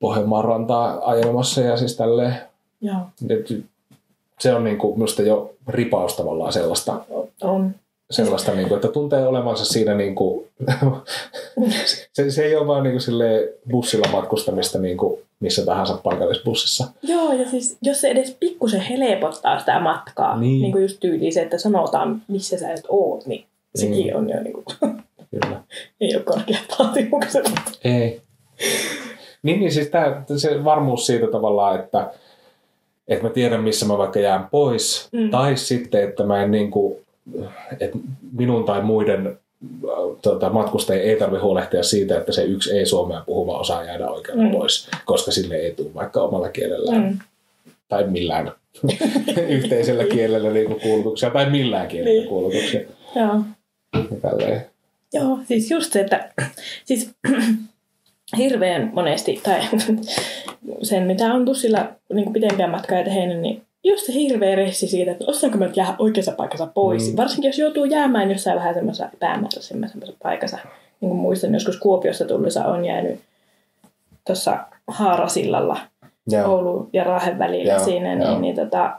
Pohjanmaan rantaa ajelemassa ja siis tälleen. Joo. Se on niin kuin minusta jo ripaus tavallaan sellaista, on sellaista, niin kuin, että tuntee olevansa siinä, niin kuin, se, se ei ole vaan niin kuin, bussilla matkustamista niin kuin, missä tahansa paikallisbussissa. Joo, ja siis jos se edes pikkusen helpottaa sitä matkaa, niin, niin kuin just tyyliin se, että sanotaan, missä sä et oot, niin sekin niin. on jo niin kuin, Kyllä. ei ole korkeat vaatimukset. Ei. Niin, niin siis tämä, se varmuus siitä tavallaan, että, että mä tiedän, missä mä vaikka jään pois, mm. tai sitten, että mä en niin kuin, että minun tai muiden tota, matkustajien ei tarvitse huolehtia siitä, että se yksi ei-suomea puhuva osaa jäädä oikealla mm. pois, koska sille ei tule vaikka omalla kielellään mm. tai millään yhteisellä kielellä niin kuulutuksia tai millään kielellä niin. kuulutuksia. Joo. Tälleen. Joo, siis just se, että siis hirveän monesti, tai sen mitä on bussilla niin pitempiä matkaa tehnyt, niin just se hirveä ressi siitä, että osaanko mä nyt jäädä oikeassa paikassa pois. Mm. Varsinkin jos joutuu jäämään jossain vähän semmoisessa päämääräisemmässä paikassa. niin kuin muistan joskus Kuopiossa tullessa on jäänyt tuossa Haarasillalla Joo. Oulun ja Raahen välillä Joo, siinä, niin, joo. niin tota,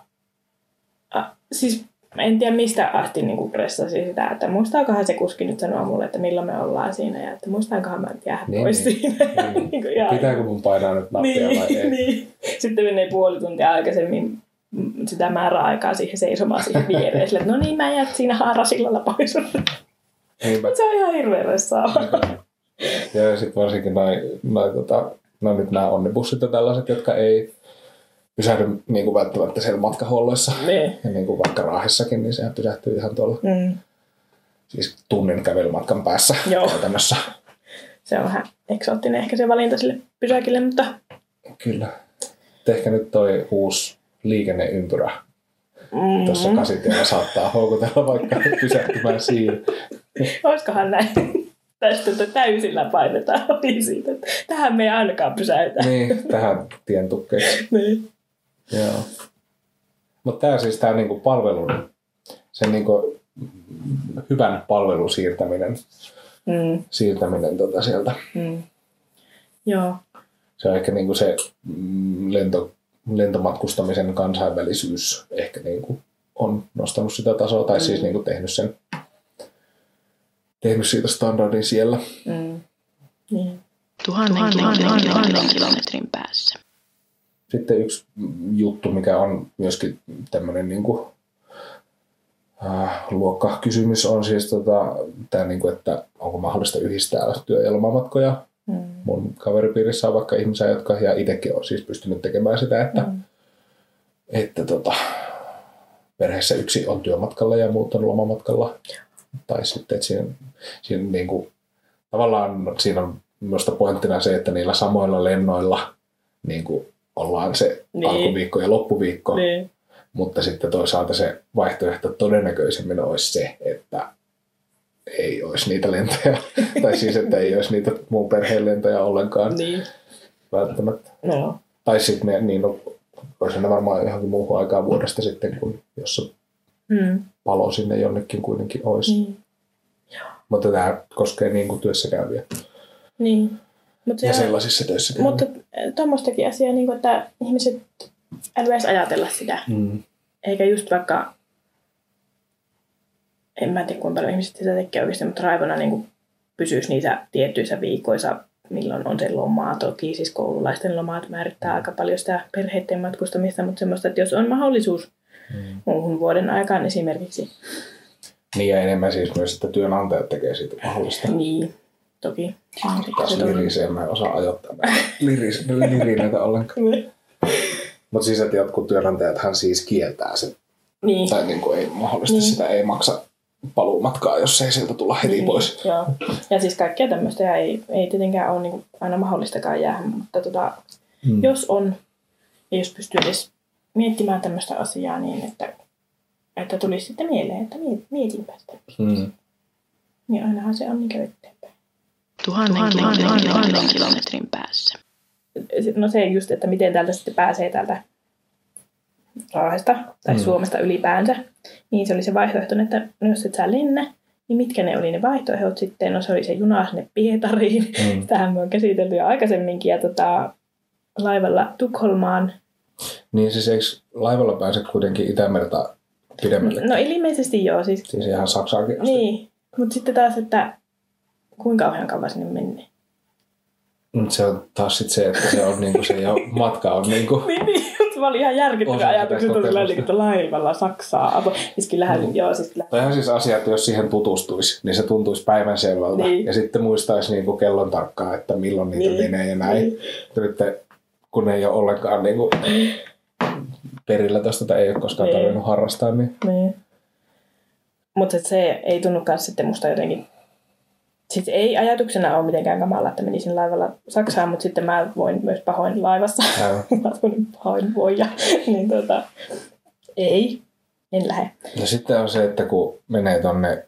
a, siis en tiedä mistä asti niin pressasi sitä, että muistaakohan se kuski nyt sanoa mulle, että milloin me ollaan siinä ja että muistaankohan mä nyt jäädä Niin, pois niin. siinä. Niin. niin kuin Pitääkö mun painaa nyt nappia niin, vai ei? niin. Sitten menee puoli tuntia aikaisemmin mm, sitä määräaikaa siihen seisomaan siihen viereen. Sille, no niin, mä jäät siinä haarasillalla pois. Niinpä. se on ihan hirveän ressaava. Ja sitten varsinkin noin, noi, tota, no nyt nämä onnibussit ja tällaiset, jotka ei pysähdy niin kuin välttämättä siellä matkahuolloissa. niin. Ja niin kuin vaikka Raahessakin, niin sehän pysähtyy ihan tuolla Mm. siis tunnin kävelymatkan päässä Joo. käytännössä. Se on vähän eksoottinen ehkä se valinta sille pysäkille, mutta Kyllä. Ehkä nyt toi uusi liikenneympyrä mm. tuossa kasitiellä saattaa houkutella vaikka pysähtymään siinä. olisikohan näin. Tästä että täysillä painetaan ohi siitä, että tähän me ei ainakaan pysäytä. Niin, tähän tien tukkeeksi. Niin. Joo. Mutta tämä siis tämä niinku palvelun, sen niinku hyvän palvelun siirtäminen, Mm. siirtäminen tota sieltä. Mm. Joo. Se on ehkä niinku se mm, lento, lentomatkustamisen kansainvälisyys ehkä niinku on nostanut sitä tasoa, tai siis niinku tehnyt sen tehnyt siitä standardin siellä. Mm. Niin. Tuhannen, tuhannen, tuhannen kilometrin päässä. Sitten yksi juttu, mikä on myöskin tämmöinen niin kuin, äh, luokkakysymys, on siis tota, tämä, niin kuin, että onko mahdollista yhdistää työ- ja lomamatkoja. Mm. Mun kaveripiirissä on vaikka ihmisiä, jotka, ja itsekin on siis pystynyt tekemään sitä, että, Mm. että tota, perheessä yksi on työmatkalla ja muut on lomamatkalla. Tai sitten, että siinä, siinä niin kuin, tavallaan siinä on minusta pointtina se, että niillä samoilla lennoilla niin kuin ollaan se Niin. alkuviikko ja loppuviikko. Niin. mutta sitten toisaalta se vaihtoehto todennäköisemmin olisi se, että ei olisi niitä lentoja, tai siis että ei olisi niitä muun perheen lentoja ollenkaan Niin. välttämättä. No. Tai sitten ne, niin no, olisi ne varmaan johonkin muuhun aikaan vuodesta sitten, kun jos Mm. palo sinne jonnekin kuitenkin olisi. Niin. Mutta tämä koskee niin kuin työssä käyviä Niin. Mut se ja on- sellaisissa töissä käyviä. Mutta tuommoistakin asiaa, niin kuin, että ihmiset älyäisi ajatella sitä. Mm. Eikä just vaikka, en mä tiedä kuinka paljon ihmiset sitä tekee oikeasti, mutta raivona niin kuin pysyisi niissä tiettyissä viikoissa, milloin on se lomaa. Toki siis koululaisten lomaat määrittää aika paljon sitä perheiden matkustamista, mutta semmoista, että jos on mahdollisuus Mm. muuhun vuoden aikaan esimerkiksi, Niin ja enemmän siis myös, että työnantajat tekee siitä mahdollista. niin toki. Taas Se on- lirisee, mä en osaa ajoittaa liris, lirineitä ollenkaan. Mutta siis, että jotkut työnantajathan siis kieltää sen. Niin. Tai niin kuin ei mahdollisesti Niin. sitä ei maksa paluumatkaa, jos ei sieltä tulla heti Niin, pois. Joo. Ja siis kaikkea tämmöistä ei, ei tietenkään ole niin aina mahdollistakaan jäädä, mutta tota, Mm. jos on, ja jos pystyy edes miettimään tämmöistä asiaa niin, että, että tulisi sitten mieleen, että miet- mietinpä sitä, Mm. niin ainahan se on niin eteenpäin. Tuhannen, tuhannen, tuhannen kilometrin päässä. No se just, että miten täältä sitten pääsee täältä Raahesta tai Mm. Suomesta ylipäänsä, niin se oli se vaihtoehto, että no jos et sä lennä, niin mitkä ne oli ne vaihtoehdot sitten? No se oli se juna sinne Pietariin, Mm. Tähän me on käsitelty jo aikaisemminkin ja tota, laivalla Tukholmaan. Niin siis eikö laivalla pääse kuitenkin Itämerta pidemmälle? No ilmeisesti joo, siis Siis ihan Saksaakin asti. niin. Mutta sitten taas, että kuinka kauhean kauan sinne menee. Mut Se on taas sit se, että se on niinku se jo matka on niinku... Niin, niin. Mutta mä olin ihan sitä ajatuksesta sillä kokemusta. niin, että laivalla Saksaa. Apo. Siis kyllähän, Mm. joo, siis kyllä. Tai ihan siis asia, että jos siihen tutustuisi, niin se tuntuisi päivänselvältä. Niin. Ja sitten muistaisi niinku kellon tarkkaan, että milloin niitä Niin. menee ja näin. Niin. Nyt kun ei ole ollenkaan niinku perillä tosta tai ei ole koskaan Niin. tarvinnut harrastaa, niin Niin. Mutta se ei tunnukaan sitten musta jotenkin... Siis ei ajatuksena ole mitenkään kamala, että menisin laivalla Saksaan, mutta sitten mä voin myös pahoin laivassa. Mä pahoin voija. niin tota, ei, en lähde. Ja sitten on se, että kun menee tonne,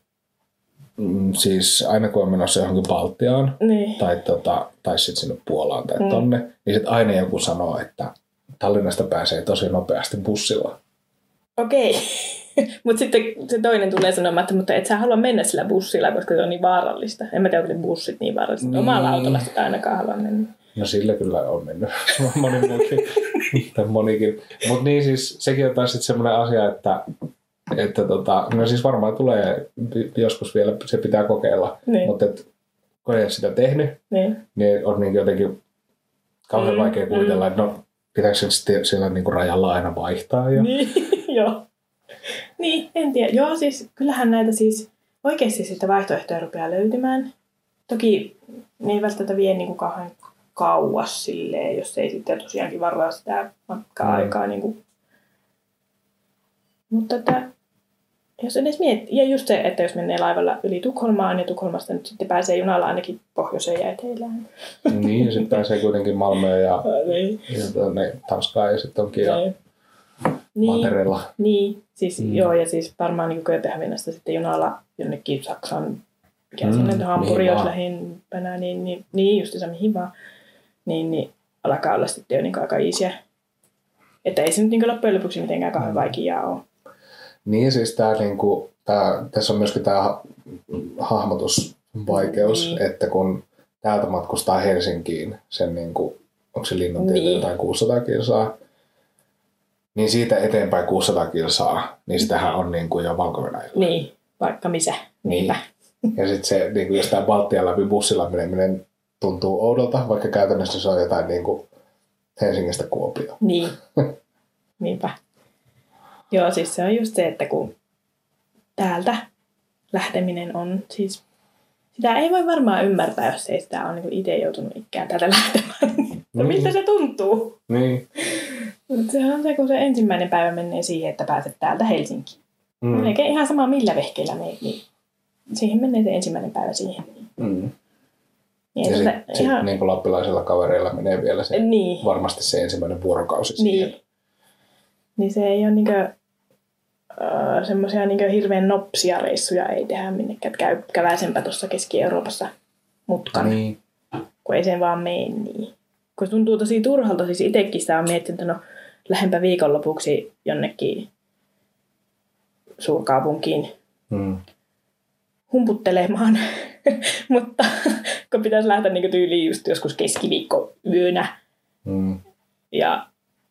mm, siis aina kun on menossa johonkin Baltiaan Niin. tai, tota, tai sitten sinne Puolaan tai Mm. tonne, niin sitten aina joku sanoo, että Tallinnasta pääsee tosi nopeasti bussilla. okei. mutta sitten se toinen tulee sanomaan, että mutta et sä halua mennä sillä bussilla, koska se on niin vaarallista. En mä tiedä, onko bussit niin vaarallista. Niin. Omalla autolla sitä ainakaan halua mennä. No sillä kyllä on mennyt moni muukin, monikin. Mutta niin siis sekin on taas sitten semmoinen asia, että, että tota, no siis varmaan tulee joskus vielä, se pitää kokeilla. Niin. Mutta kun ei ole sitä tehnyt, Niin. niin on niin jotenkin kauhean Mm, vaikea kuvitella, että no pitääkö se sitten siellä niin rajalla aina vaihtaa. Ja... Niin, joo. Niin, en tiedä. Joo, siis kyllähän näitä siis oikeasti sitten vaihtoehtoja rupeaa löytymään. Toki ne ei välttämättä vie niin kuin kauhean kauas silleen, jos ei sitten tosiaankin varaa sitä matka-aikaa. Niin kuin. Mutta että, jos edes miettii, ja just se, että jos menee laivalla yli Tukholmaan ja Tukholmasta nyt sitten pääsee junalla ainakin pohjoiseen ja etelään. niin, ja sitten pääsee kuitenkin Malmöön ja, Niin. ja tuonne Tanskaan ja sitten onkin ja Niin. Mantereella. Niin, siis Mm. joo, ja siis varmaan niin Kööpenhaminasta sitten junalla jonnekin Saksan, mikä Mm, sinne Hampuri vaan. lähimpänä, niin, niin, niin justiinsa mihin vaan, niin, niin alkaa olla sitten jo niin aika easyä. Että ei se nyt niin loppujen lopuksi mitenkään kauhean Mm. vaikeaa ole. Niin siis tää, niinku, tää, tässä on myöskin tämä hahmotusvaikeus, Niin. että kun täältä matkustaa Helsinkiin, sen niinku, onko se linnun tieto Niin. jotain 600 kilsaa, niin siitä eteenpäin 600 kilsaa, niin sitähän on niinku jo valko Niin, vaikka missä. Niinpä. Ja sitten se, niinku, jos tämä Baltian läpi bussilla meneminen tuntuu oudolta, vaikka käytännössä se on jotain niinku Helsingistä Kuopio. Niin. Niinpä. Joo, siis se on just se, että kun täältä lähteminen on siis... Sitä ei voi varmaan ymmärtää, jos ei sitä ole niin itse joutunut ikään täältä lähtemään. No, Niin. miltä se tuntuu? Niin. Mut se on se, kun se ensimmäinen päivä menee siihen, että pääset täältä Helsinkiin. Mm. Melkein ihan sama millä vehkeellä meet, niin siihen menee se ensimmäinen päivä siihen. Mm. Niin, Ja tota sit, ihan... niin lappilaisilla kavereilla menee vielä se, Niin. varmasti se ensimmäinen vuorokausi siihen. Niin. Niin se ei ole niinkö, äh, semmoisia niinkö hirveän nopsia reissuja ei tehdä minnekään. Käy käväsenpä tuossa Keski-Euroopassa mutkan, niin. Niin. kun ei se vaan mene niin. Kun tuntuu tosi turhalta, siis itsekin sitä on miettinyt, että no lähempä viikonlopuksi jonnekin suurkaupunkiin Mm. humputtelemaan. Mutta kun pitäisi lähteä niin tyyliin just joskus keskiviikko yönä Mm. ja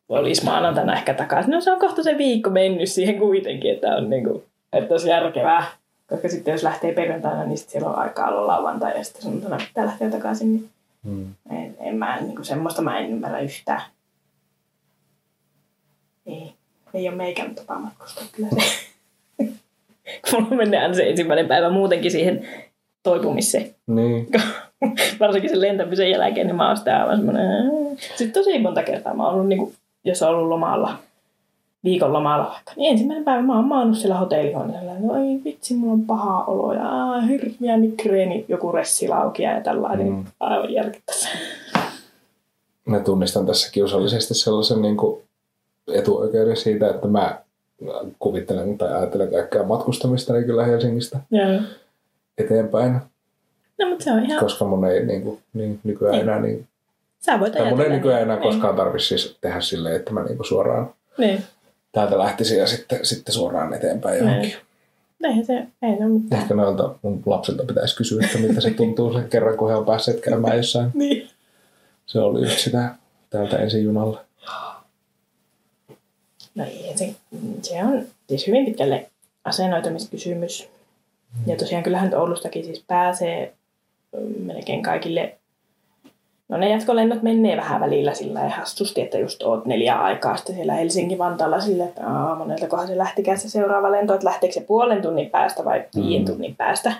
olisi maanantaina ehkä takaisin. No se on kohta se viikko mennyt siihen kuitenkin, että on niin kuin, että olisi järkevää. Koska sitten jos lähtee perjantaina, niin sitten siellä on aikaa olla lauantai ja sitten sunnuntaina pitää lähteä takaisin. Niin Mm. en, en mä, niin kuin semmoista mä en ymmärrä yhtään. Ei, ei ole meikän tapa matkustaa kyllä se. Kun mulla aina se ensimmäinen päivä muutenkin siihen toipumiseen. Niin. Varsinkin sen lentämisen jälkeen, niin mä oon sitä aivan semmoinen... Sitten tosi monta kertaa mä oon ollut, niin kuin, jos on ollut lomalla, viikon lomalla vaikka, niin ensimmäinen päivä mä oon maannut siellä hotellihuoneella. No ei vitsi, mulla on paha olo ja aa, hirveä migreeni, joku ressilaukia ja tällainen. Mm. Aivan järkyttävää. Mä tunnistan tässä kiusallisesti sellaisen niin kuin etuoikeuden siitä, että mä kuvittelen tai ajattelen kaikkea matkustamista niin kyllä Helsingistä Joo. eteenpäin, No mutta se on ihan... koska mun ei niin kuin, niin, nykyään Niin. enää niin, Sä voit tai mun ei nykyään enää niin. koskaan tarvitse siis tehdä silleen, että mä niin kuin suoraan Niin. täältä lähtisin ja sitten, sitten suoraan eteenpäin johonkin. Niin. Eihän se, ei ole mitään. Ehkä noilta mun lapsilta pitäisi kysyä, että miltä se tuntuu se kerran, kun he on päässeet käymään jossain. Niin. Se oli just sitä täältä ensin junalla. No ei, se, se on siis hyvin pitkälle asennoitumiskysymys. Ja tosiaan kyllähän nyt Oulustakin siis pääsee mm, melkein kaikille. No ne jatkolennot menee vähän välillä sillä ja hassusti, että just oot neljä aikaa sitten siellä Helsinki-Vantaalla sille, että aa, monelta kohan se lähtikään se seuraava lento, että lähteekö se puolen tunnin päästä vai viiden Mm. tunnin päästä.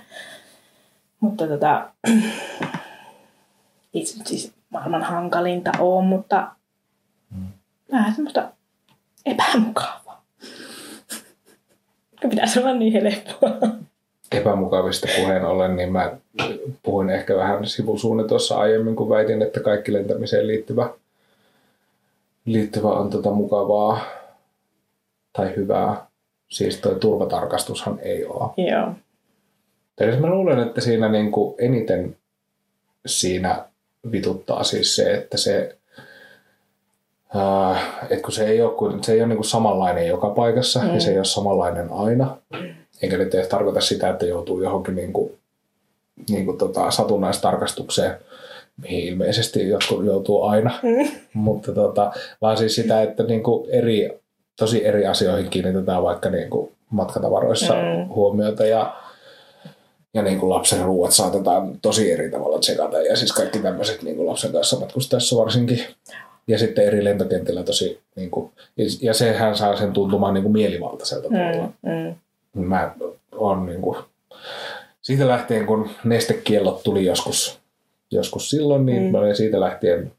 Mutta tota, ei se nyt siis maailman hankalinta ole, mutta vähän semmoista epämukavaa. Kun pitäisi olla niin helppoa. Epämukavista puheen ollen, niin mä puhuin ehkä vähän sivusuunni tuossa aiemmin, kun väitin, että kaikki lentämiseen liittyvä, liittyvä on tota mukavaa tai hyvää. Siis toi turvatarkastushan ei ole. Joo. Tai siis mä luulen, että siinä niin kuin eniten siinä vituttaa siis se, että se Uh, et kun se ei ole, kun se ei ole niin kuin samanlainen joka paikassa mm. ja se ei ole samanlainen aina. Eikä nyt edes tarkoita sitä, että joutuu johonkin niin kuin, niin kuin tota, satunnaistarkastukseen, mihin ilmeisesti jotkut joutuu aina. Mm. Mutta tota, vaan siis sitä, että niin kuin eri, tosi eri asioihin kiinnitetään vaikka niin kuin matkatavaroissa mm. huomiota ja ja niin kuin lapsen ruuat saatetaan tosi eri tavalla tsekata. Ja siis kaikki tämmöiset niin kuin lapsen kanssa matkustaessa varsinkin. Ja sitten eri lentokentillä tosi, niin kuin, ja sehän saa sen tuntumaan niin kuin mielivaltaiselta mm, mm. Mä on niin kuin, siitä lähtien, kun nestekiellot tuli joskus, joskus silloin, niin mm. mä olin siitä lähtien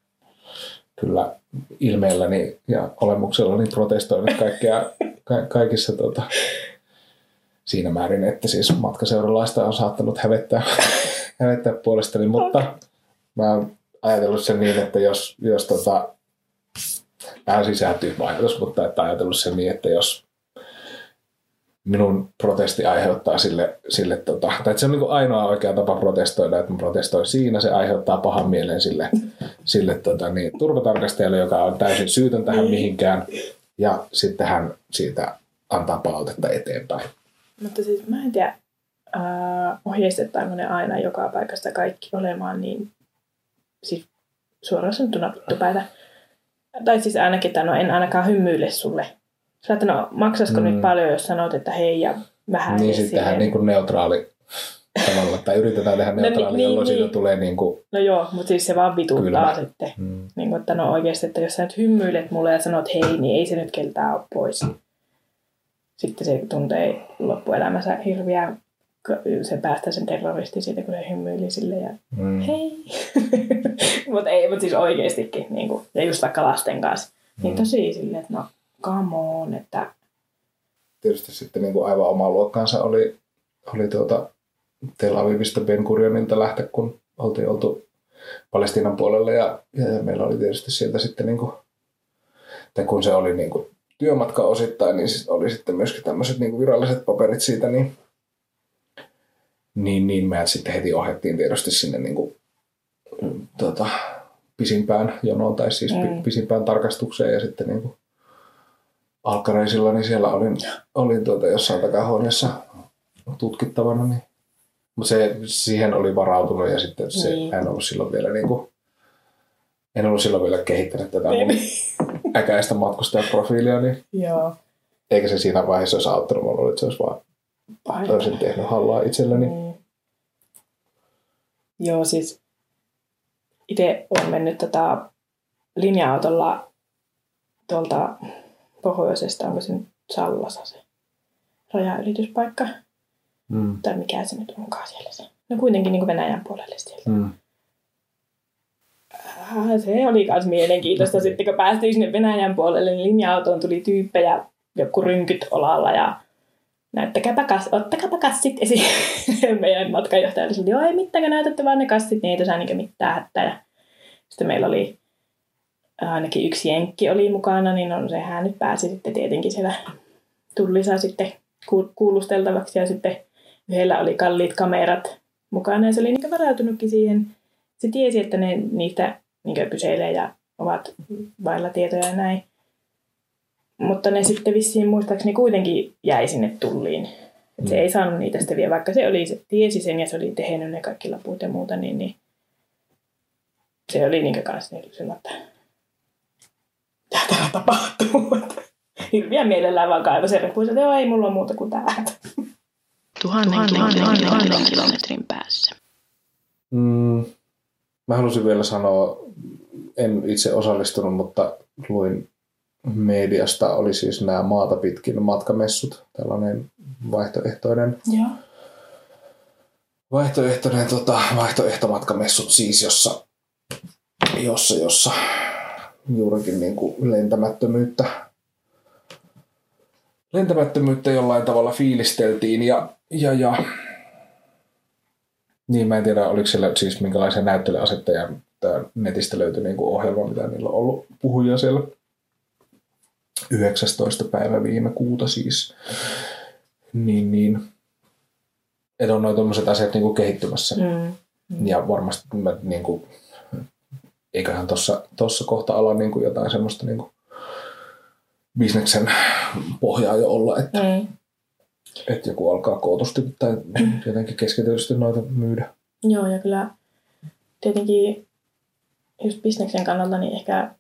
kyllä ilmeelläni ja olemuksellani protestoinut kaikkea, ka- kaikissa tota, siinä määrin, että siis matkaseuralaista on saattanut hävettää, hävettää puolestani, mutta mä oon ajatellut sen niin, että jos, jos tota, vähän sisältyy ajatus, mutta että ajatellut sen niin, että jos minun protesti aiheuttaa sille, sille tota, tai että se on niin ainoa oikea tapa protestoida, että mä protestoin siinä, se aiheuttaa pahan mielen sille, sille tota, niin, turvatarkastajalle, joka on täysin syytön tähän mihinkään, ja sitten hän siitä antaa palautetta eteenpäin. Mutta siis mä en tiedä, äh, ohjeistettaanko ne aina joka paikasta kaikki olemaan niin siis suoraan sanottuna vittupäitä. Tai siis ainakin, että no en ainakaan hymyile sulle. Sä että no maksaisiko mm. nyt paljon, jos sanot, että hei ja vähän. Niin sitten tehdään niin kuin neutraali tavalla, tai yritetään tehdä neutraali, no, niin, jolloin niin, siitä tulee niin kuin No joo, mutta siis se vaan vituttaa kylmä. sitten. Mm. Niin kuin, että no oikeasti, että jos sä nyt hymyilet mulle ja sanot hei, niin ei se nyt keltää ole pois. Sitten se tuntee loppuelämänsä hirviä se päästä sen terroristi siitä, kun se hymyili sille ja mm. hei. mutta ei, mutta siis oikeastikin. Niin kuin, ja just vaikka lasten kanssa. Niin mm. Niin tosi silleen, että no come on, että... Tietysti sitten niin kuin aivan oma luokkaansa oli, oli tuota Tel Avivista Ben Gurionilta lähteä, kun oltiin oltu Palestiinan puolella ja, ja, meillä oli tietysti sieltä sitten niin kuin, että kun se oli niin kuin työmatka osittain, niin siis oli sitten myöskin tämmöiset niin viralliset paperit siitä, niin, niin, niin meidät sitten heti ohjattiin tietysti sinne niin kuin, tota, pisimpään jonoon tai siis mm. pisimpään tarkastukseen ja sitten niin kuin alkkareisilla, niin siellä olin, olin tuota jossain takahuoneessa tutkittavana, niin mutta se, siihen oli varautunut ja sitten se, niin. en ollut silloin vielä niin kuin, en ollut silloin vielä kehittänyt tätä mun niin äkäistä matkustajaprofiilia, niin Joo. eikä se siinä vaiheessa olisi auttanut. Mä luulen, että se olisi vaan täysin tehnyt hallaa itselleni. Mm. Joo, siis itse olen mennyt tätä linja-autolla tuolta pohjoisesta, onko se nyt Sallassa se rajaylityspaikka? Mm. Tai mikä se nyt onkaan siellä se. No kuitenkin niin kuin Venäjän puolelle siellä. Mm se oli myös mielenkiintoista. Sitten kun päästiin sinne Venäjän puolelle, niin linja-autoon tuli tyyppejä, joku rynkyt olalla ja näyttäkääpä kas, ottakääpä kassit esiin. Meidän matkanjohtaja oli joo ei mitään, näytätte vaan ne kassit, niin ei tässä niin mitään hätää. Sitten meillä oli ainakin yksi jenkki oli mukana, niin on, sehän nyt pääsi sitten tietenkin siellä tullissa sitten kuulusteltavaksi ja sitten yhdellä oli kalliit kamerat mukana ja se oli niin varautunutkin siihen. Se tiesi, että ne niistä niin kyselee ja ovat vailla tietoja ja näin. Mutta ne sitten vissiin muistaakseni kuitenkin jäi sinne tulliin. Et se mm. ei saanut niitä sitten vielä, vaikka se oli, se tiesi sen ja se oli tehnyt ne kaikki laput ja muuta, niin, niin se oli niin kanssa niin sillä, että mitä täällä tapahtuu. Hirviä mielellään vaan kaivoi sen reppuun, että joo, ei mulla ole muuta kuin tää. Tuhannen, tuhannen, tuhannen, tuhannen kilometrin päässä. Mm, mä halusin vielä sanoa en itse osallistunut, mutta luin mediasta, oli siis nämä maata pitkin matkamessut, tällainen vaihtoehtoinen, Joo. vaihtoehtoinen tota, vaihtoehtomatkamessut siis, jossa, jossa, jossa juurikin niin kuin lentämättömyyttä, lentämättömyyttä jollain tavalla fiilisteltiin ja, ja, ja niin mä en tiedä, oliko siellä siis minkälaisia näyttelyasetteja että netistä löytyi niin kuin ohjelma, mitä niillä on ollut puhuja siellä 19. päivä viime kuuta siis. Niin, niin. Että on noin tuommoiset asiat niin kuin kehittymässä. Mm. Mm. Ja varmasti mä, niin kuin, eiköhän tuossa tossa kohta ala niin kuin jotain semmoista niin kuin bisneksen pohjaa jo olla, että, Mm. että joku alkaa kootusti tai jotenkin keskitysti noita myydä. Joo, ja kyllä tietenkin just bisneksen kannalta niin ehkä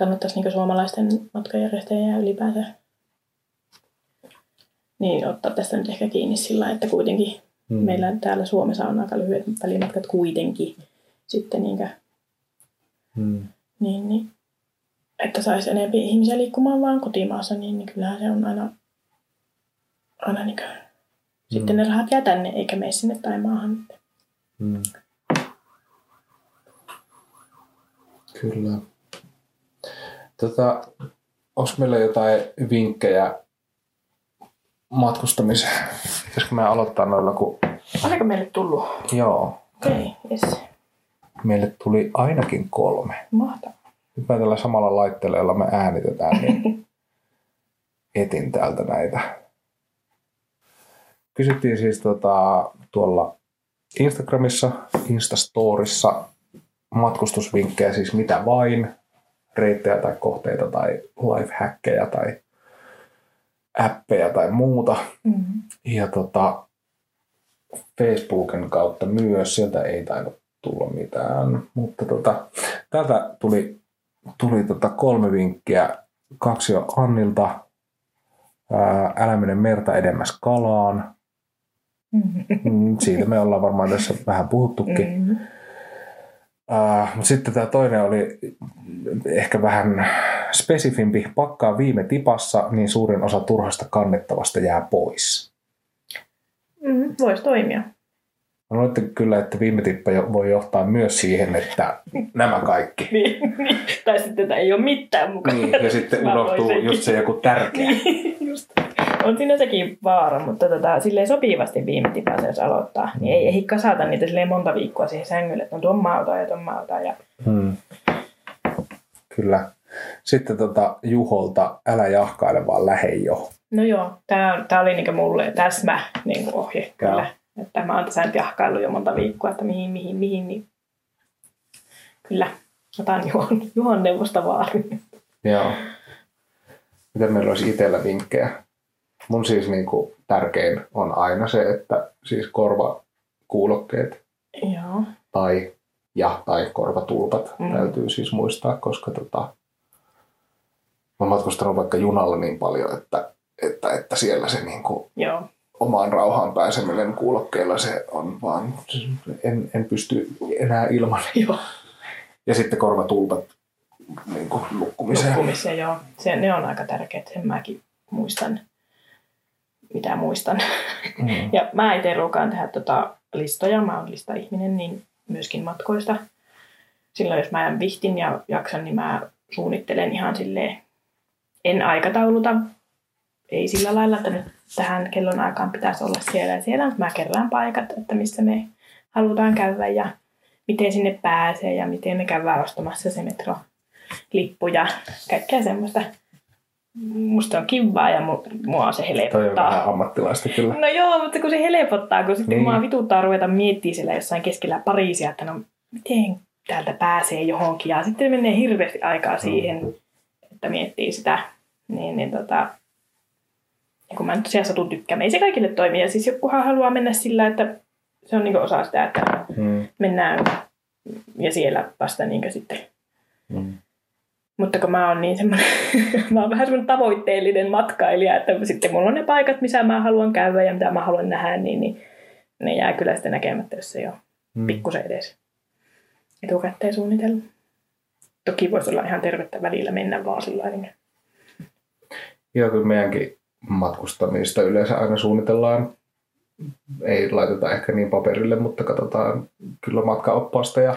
kannattaisi niin suomalaisten matkajärjestäjien ja ylipäänsä niin ottaa tästä nyt ehkä kiinni sillä, että kuitenkin Mm. mm. meillä täällä Suomessa on aika lyhyet välimatkat kuitenkin sitten niin, Mm. niin, niin että saisi enemmän ihmisiä liikkumaan vaan kotimaassa, niin, niin kyllähän se on aina, aina niin kuin, sitten ne rahat jää tänne, eikä mene sinne tai maahan. Mm. Kyllä. Tota, onko meillä jotain vinkkejä matkustamiseen? Pitäisikö me aloittaa noilla, kun... Oliko meille tullut? Joo, Okei, okay, yes. meille tuli ainakin kolme. Mahtavaa. Nyt mä tällä samalla laitteella, jolla me äänitetään, niin etin täältä näitä. Kysyttiin siis tota, tuolla Instagramissa, Instastorissa matkustusvinkkejä, siis mitä vain, reittejä tai kohteita tai lifehackkejä tai appeja tai muuta. Mm-hmm. Ja tota, Facebookin kautta myös, sieltä ei tainnut tulla mitään. Mutta tota, täältä tuli, tuli tota kolme vinkkiä. Kaksi on Annilta. Ää, älä mene merta edemmäs kalaan. Mm, Siitä me ollaan varmaan tässä vähän puhuttukin. Mm-hmm. Uh, sitten tämä toinen oli ehkä vähän spesifimpi. Pakkaa viime tipassa, niin suurin osa turhasta kannettavasta jää pois. Mm, voisi toimia. Luulen kyllä, että viime tippa voi johtaa myös siihen, että nämä kaikki. Niin, niin. tai sitten että ei ole mitään mukana. Niin, ja sitten unohtuu just se joku tärkeä. Niin, just. On siinä sekin vaara, mutta tota, silleen sopivasti viime tipassa, jos aloittaa, niin ei ehdi kasata niitä silleen monta viikkoa siihen sängylle, että on tuon mä otan ja tuon mä otan. Ja... Hmm. Kyllä. Sitten tota Juholta, älä jahkaile, vaan lähe jo. No joo, tämä, tämä oli niinku mulle täsmä niinku ohje kyllä. Joo. Että mä oon tässä nyt jahkaillut jo monta viikkoa, että mihin, mihin, mihin, niin kyllä, otan Juhon, Juhon neuvosta vaarin. Joo. Miten meillä olisi itsellä vinkkejä? Mun siis niin kuin tärkein on aina se, että siis korvakuulokkeet Joo. tai ja tai korvatulpat Mm. täytyy siis muistaa, koska tota, mä oon matkustanut vaikka junalla niin paljon, että, että, että siellä se niin kuin Joo. omaan rauhaan pääseminen kuulokkeilla se on vaan, en, en pysty enää ilman. Joo. Ja sitten korvatulpat niin kuin lukkumiseen. Nukkumiseen, joo. Se, ne on aika tärkeät, sen mäkin muistan, mitä muistan. Mm. Ja mä itse ruukaan tehdä tota listoja, mä oon lista-ihminen, niin myöskin matkoista. Silloin jos mä vihtin ja jaksan, niin mä suunnittelen ihan silleen, en aikatauluta, ei sillä lailla, että nyt tähän kellon aikaan pitäisi olla siellä ja siellä, mutta mä kerään paikat, että missä me halutaan käydä ja miten sinne pääsee ja miten me käydään ostamassa se metrolippu ja kaikkea semmoista. Musta on kivaa ja mu- mua se Toi on helpottaa. vähän ammattilaista kyllä. No joo, mutta kun se helpottaa, kun sitten Niin. mua vituttaa ruveta miettimään siellä jossain keskellä Pariisia, että no miten täältä pääsee johonkin. Ja sitten menee hirveästi aikaa siihen, että miettii sitä. Niin, niin tota, ja kun mä nyt tosiaan satun tykkäämään, ei se kaikille toimi. Ja siis jokuhan haluaa mennä sillä, että se on niin osa sitä, että Mm. mennään ja siellä vasta niin sitten Mm. Mutta kun mä oon niin semmoinen, mä oon vähän semmoinen tavoitteellinen matkailija, että sitten mulla on ne paikat, missä mä haluan käydä ja mitä mä haluan nähdä, niin, niin ne jää kyllä sitten näkemättä, jos ei ole Mm. pikkusen edes etukäteen suunnitellut. Toki voisi olla ihan tervettä välillä mennä vaan sillä niin- Joo, kyllä meidänkin matkustamista yleensä aina suunnitellaan. Ei laiteta ehkä niin paperille, mutta katsotaan kyllä matkaoppaasta. Ja,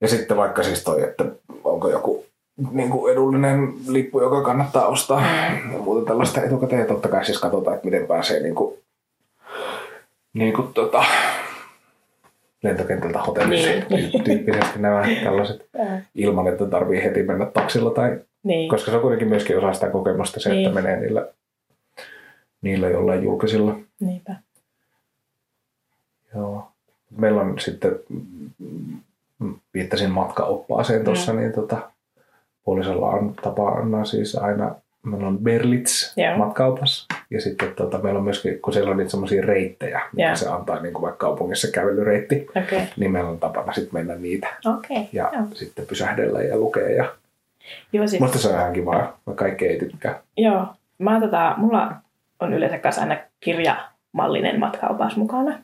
ja sitten vaikka siis toi, että onko joku niin kuin edullinen lippu, joka kannattaa ostaa. Ja muuta tällaista etukäteen. Ja totta kai siis katsotaan, että miten pääsee niin kuin, niin kuin tota, lentokentältä hotellille. Niin. Tyyppisesti nämä tällaiset ilman, että tarvii heti mennä taksilla tai Niin, koska se on kuitenkin myöskin osa sitä kokemusta se, Niin. että menee niillä, niillä jollain julkisilla. niinpä. Joo. Meillä on sitten viittasin matkaoppaaseen tuossa, niin tota, puolisolla on tapana siis aina, meillä on Berlitz Joo. matkaopas. Ja sitten tota, meillä on myöskin, kun siellä on niitä semmoisia reittejä, mitä se antaa niin kuin vaikka kaupungissa kävelyreitti, Okei. niin meillä on tapana sitten mennä niitä Okei. ja Joo. sitten pysähdellä ja lukea. Ja... Joo, siis, Musta se on ihan kivaa, mä kaikki ei tykkää. joo. Mä tota, mulla on yleensä kanssa aina kirjamallinen matkaopas mukana.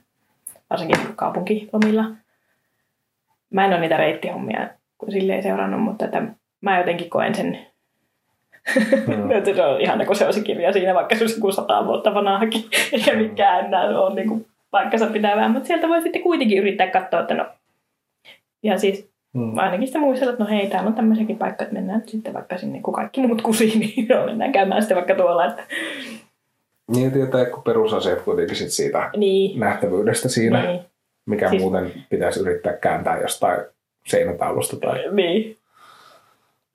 Varsinkin kaupunkilomilla. Mä en ole niitä reittihommia silleen seurannut, mutta että mä jotenkin koen sen. Että se on ihana, kun se on se kirja siinä, vaikka se olisi joku sata vuotta vanhakin, eikä mikään enää ole niin kuin paikkansa pitävää, mutta sieltä voi sitten kuitenkin yrittää katsoa, että no, ja siis Mm. ainakin sitä muistella, että no hei, täällä on tämmöisiäkin paikka, että mennään nyt sitten vaikka sinne, kun kaikki muut kusiin, niin no, mennään käymään sitten vaikka tuolla, että. Niin tietää, kun perusaseet kuitenkin sit siitä niin, nähtävyydestä siinä, niin, mikä Siis- muuten pitäisi yrittää kääntää jostain seinätaulusta tai... niin.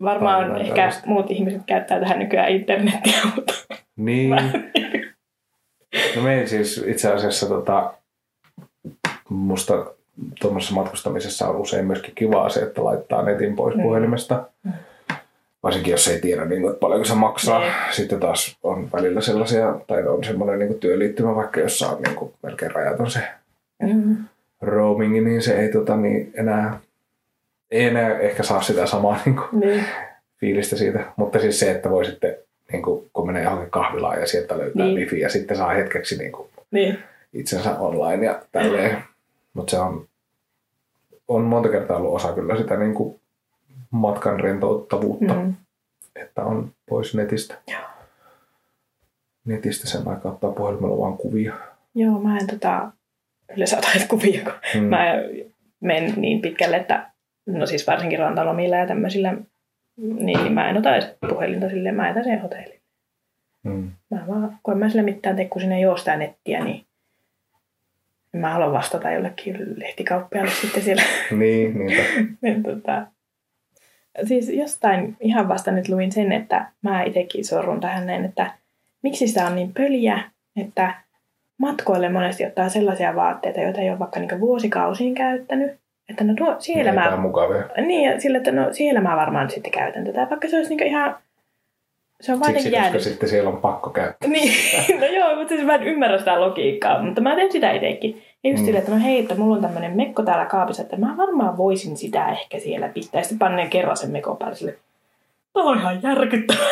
Varmaan Tai ehkä tällaista. muut ihmiset käyttää tähän nykyään internetiä, mutta Niin. No me siis itse asiassa tota, musta tuommoisessa matkustamisessa on usein myöskin kivaa se, että laittaa netin pois Mm. puhelimesta. Varsinkin jos ei tiedä, niin kuin, että paljonko se maksaa. Niin. Sitten taas on välillä sellaisia, tai on semmoinen niin kuin työliittymä, vaikka jossa on niin kuin, melkein rajaton se mm, roamingi, niin se ei tota, niin enää, ei enää ehkä saa sitä samaa niin kuin, niin, fiilistä siitä. Mutta siis se, että voi sitten, niin kuin, kun menee johonkin kahvilaan ja sieltä löytää Niin. wifi ja sitten saa hetkeksi niin kuin, niin, itsensä online ja tälleen. Mutta se on, on monta kertaa ollut osa kyllä sitä niin kuin matkan rentouttavuutta, mm. että on pois netistä. Joo. Netistä sen aikaa ottaa puhelimella vaan kuvia. Joo, mä en tota, yleensä ota edes kuvia, kun Mm. mä menen niin pitkälle, että no siis varsinkin rantalomilla ja tämmöisillä, niin mä en ota edes puhelinta silleen, mä jätän sen hotelliin. Mm. Mä vaan, kun en mä sille mitään tee, kun sinne juostaa nettiä, niin mä halua vastata jollekin lehtikauppialle sitten siellä. Niin, niinpä. niin, tota, siis jostain ihan vasta nyt luin sen, että mä itsekin sorrun tähän näin, että miksi sitä on niin pöliä, että matkoille monesti ottaa sellaisia vaatteita, joita ei ole vaikka niin vuosikausiin käyttänyt. Että no tuo, siellä mä... mukavia. Niin, ja sillä, että no siellä mä varmaan sitten käytän tätä, vaikka se olisi niin ihan... Se on Siksi, jotenkin koska jäänyt. sitten siellä on pakko käyttää. Niin, no joo, mutta siis mä en ymmärrä sitä logiikkaa, mutta mä teen sitä itsekin. Ja just Mm. silleen, että no hei, että mulla on tämmöinen mekko täällä kaapissa, että mä varmaan voisin sitä ehkä siellä pistää. Ja sitten pannen kerran sen mekon päälle sille. On ihan järkyttävää.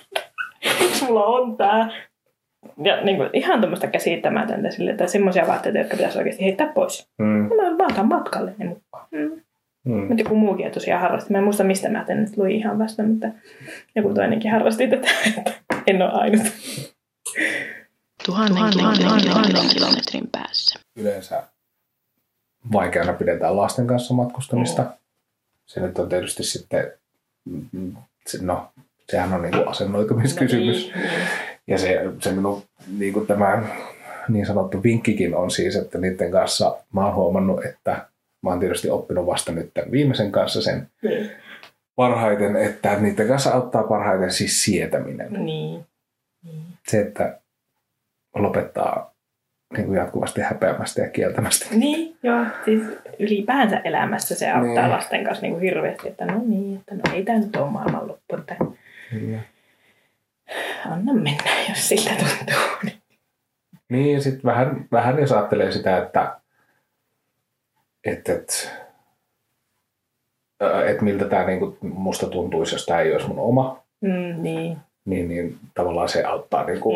Mulla on tää? Ja niin kuin, ihan tämmöistä käsittämätöntä sille, että semmoisia vaatteita, jotka pitäisi oikeasti heittää pois. Mm. No, mä otan matkalle ne mukaan. Mm. Mm. Mutta joku muukin tosiaan harrasti. Mä en muista, mistä mä tän nyt luin ihan vasta, mutta joku toinenkin harrasti tätä. että en ole ainut. Tuhannen, tuhannen, tuhannen, tuhannen kilometrin päässä. Yleensä vaikeana pidetään lasten kanssa matkustamista. Se nyt on tietysti sitten, mm, se- no, sehän on niin kuin asennoitumiskysymys. No niin, niin. Ja se, se minun niin kuin tämä niin sanottu vinkkikin on siis, että niiden kanssa mä oon huomannut, että mä oon tietysti oppinut vasta nyt tämän viimeisen kanssa sen Niin. parhaiten, että niiden kanssa auttaa parhaiten siis sietäminen. Niin. Se, että lopettaa niin kuin jatkuvasti häpeämästä ja kieltämästä. Niin, joo. Siis ylipäänsä elämässä se auttaa Niin. lasten kanssa niin kuin hirveästi, että no niin, että no ei tämä nyt ole maailmanloppu, että Kyllä. Anna mennä, jos siltä tuntuu. Niin, ja sitten vähän, vähän jos ajattelee sitä, että et, et, ää, et miltä tämä niinku musta tuntuisi, jos tämä ei olisi mun oma, Mm, niin. niin, niin tavallaan se auttaa niinku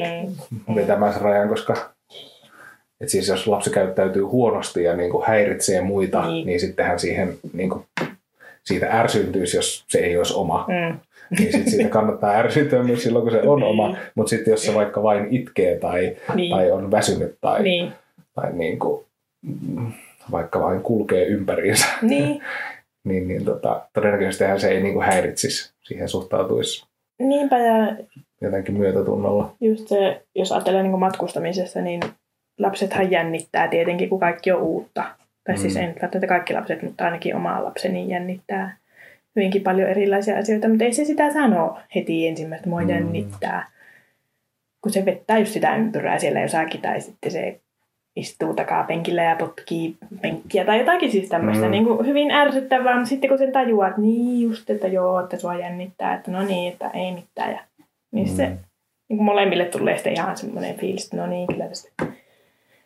Mm. vetämään sen rajan, koska et siis jos lapsi käyttäytyy huonosti ja niinku häiritsee muita, niin, Niin. niin sittenhän siihen niinku, siitä ärsyntyisi, jos se ei olisi oma. Mm. Niin sit siitä kannattaa ärsytyä myös silloin, kun se on oma. Niin. Mutta sitten jos se vaikka vain itkee tai, Niin. tai on väsynyt tai, Niin. tai niin kuin, mm, vaikka vain kulkee ympäriinsä, niin. niin, niin tota, todennäköisesti se ei niin kuin häiritsisi. Siihen suhtautuisi Niinpä ja jotenkin myötätunnolla. just se, jos ajattelee niin matkustamisessa, niin lapsethan jännittää tietenkin, kun kaikki on uutta. Tai siis Mm. en välttämättä kaikki lapset, mutta ainakin oma lapseni jännittää hyvinkin paljon erilaisia asioita, mutta ei se sitä sano heti ensimmäistä, mua Mm. jännittää. Kun se vettää just sitä ympyrää siellä jossakin, tai sitten se istuu takapenkillä ja potkii penkkiä tai jotakin siis tämmöistä Mm. niin kuin hyvin ärsyttävää, mutta sitten kun sen tajuaa, että niin just, että joo, että sua jännittää, että no niin, että ei mitään. Ja, niin se Mm. niin kuin molemmille tulee sitten ihan semmoinen fiilis, että no niin, kyllä tästä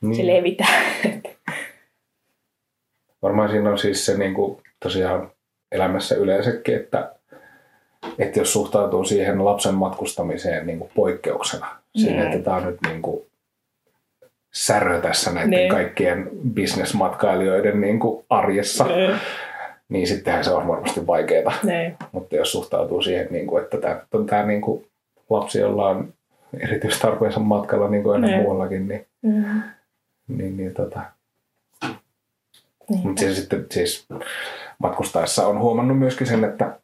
Niin. se levitää. Varmaan siinä on siis se niin kuin, tosiaan elämässä yleensäkin, että, että jos suhtautuu siihen lapsen matkustamiseen niin kuin poikkeuksena, siihen, Mm. että tämä on nyt niin kuin särö tässä näiden Niin. kaikkien bisnesmatkailijoiden niin kuin arjessa, Mm. niin sittenhän se on varmasti vaikeaa. Niin. Mutta jos suhtautuu siihen, niin kuin, että tämä on tämä niin kuin lapsi, jolla on erityistarpeensa matkalla niin kuin aina Niin. muuallakin, niin, Mm. niin, niin tota, Niin. Mutta siis sitten siis matkustaessa on huomannut myöskin sen, että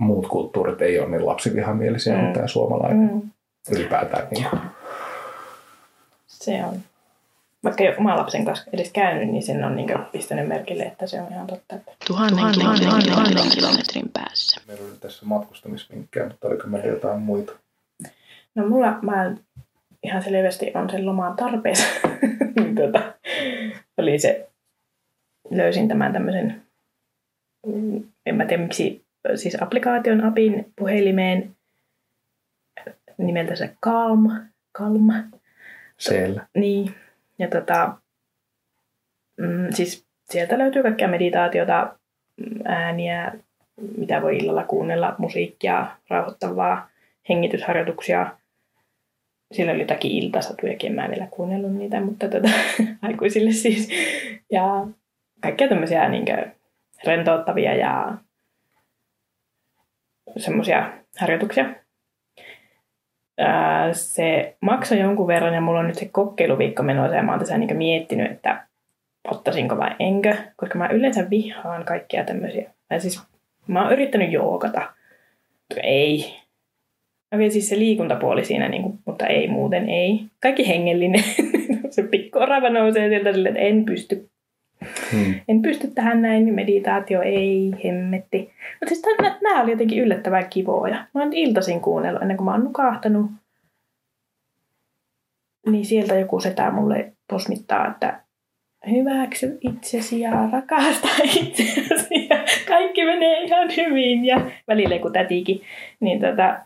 muut kulttuurit ei ole niin lapsivihamielisiä Mm. kuin tämä suomalainen Mm. ylipäätään. Niin kuin. Se on. Vaikka ei ole oman lapsen kanssa edes käynyt, niin sen on niin pistänyt merkille, että se on ihan totta. Että... Tuhannen, tuhannen, tuhannen kilometrin päässä. Meillä oli tässä matkustamisvinkkejä, mutta oliko meillä jotain muita? No mulla mä ihan selvästi on sen lomaan tarpeessa. Niin tota, oli se, löysin tämän tämmöisen, mm, en mä tiedä miksi, siis applikaation apin puhelimeen nimeltä se Calm. Calm. Siellä. Niin, ja tota, mm, siis sieltä löytyy kaikkia meditaatiota, ääniä, mitä voi illalla kuunnella, musiikkia, rauhoittavaa, hengitysharjoituksia. Siellä oli jotakin iltasatujakin, en mä vielä kuunnellut niitä, mutta tota, aikuisille siis. Ja kaikkia tämmöisiä niin rentouttavia ja semmoisia harjoituksia. Ää, se maksoi jonkun verran ja mulla on nyt se kokeiluviikko menossa ja mä oon tässä niin miettinyt, että ottaisinko vai enkö, koska mä yleensä vihaan kaikkia tämmöisiä. Tai siis mä oon yrittänyt joogata, ei. Okei, siis se liikuntapuoli siinä, niin kuin, mutta ei muuten ei. Kaikki hengellinen. se pikku orava nousee sieltä silleen, että en pysty Hmm. en pysty tähän näin, meditaatio ei, hemmetti. Mutta siis tämän- nämä oli jotenkin yllättävän kivoja. Mä oon iltaisin kuunnellut ennen kuin mä oon nukahtanut. Niin sieltä joku setä mulle posmittaa, että hyväksy itsesi ja rakasta itseäsi ja kaikki menee ihan hyvin ja välillä kun tätikin. Niin tota,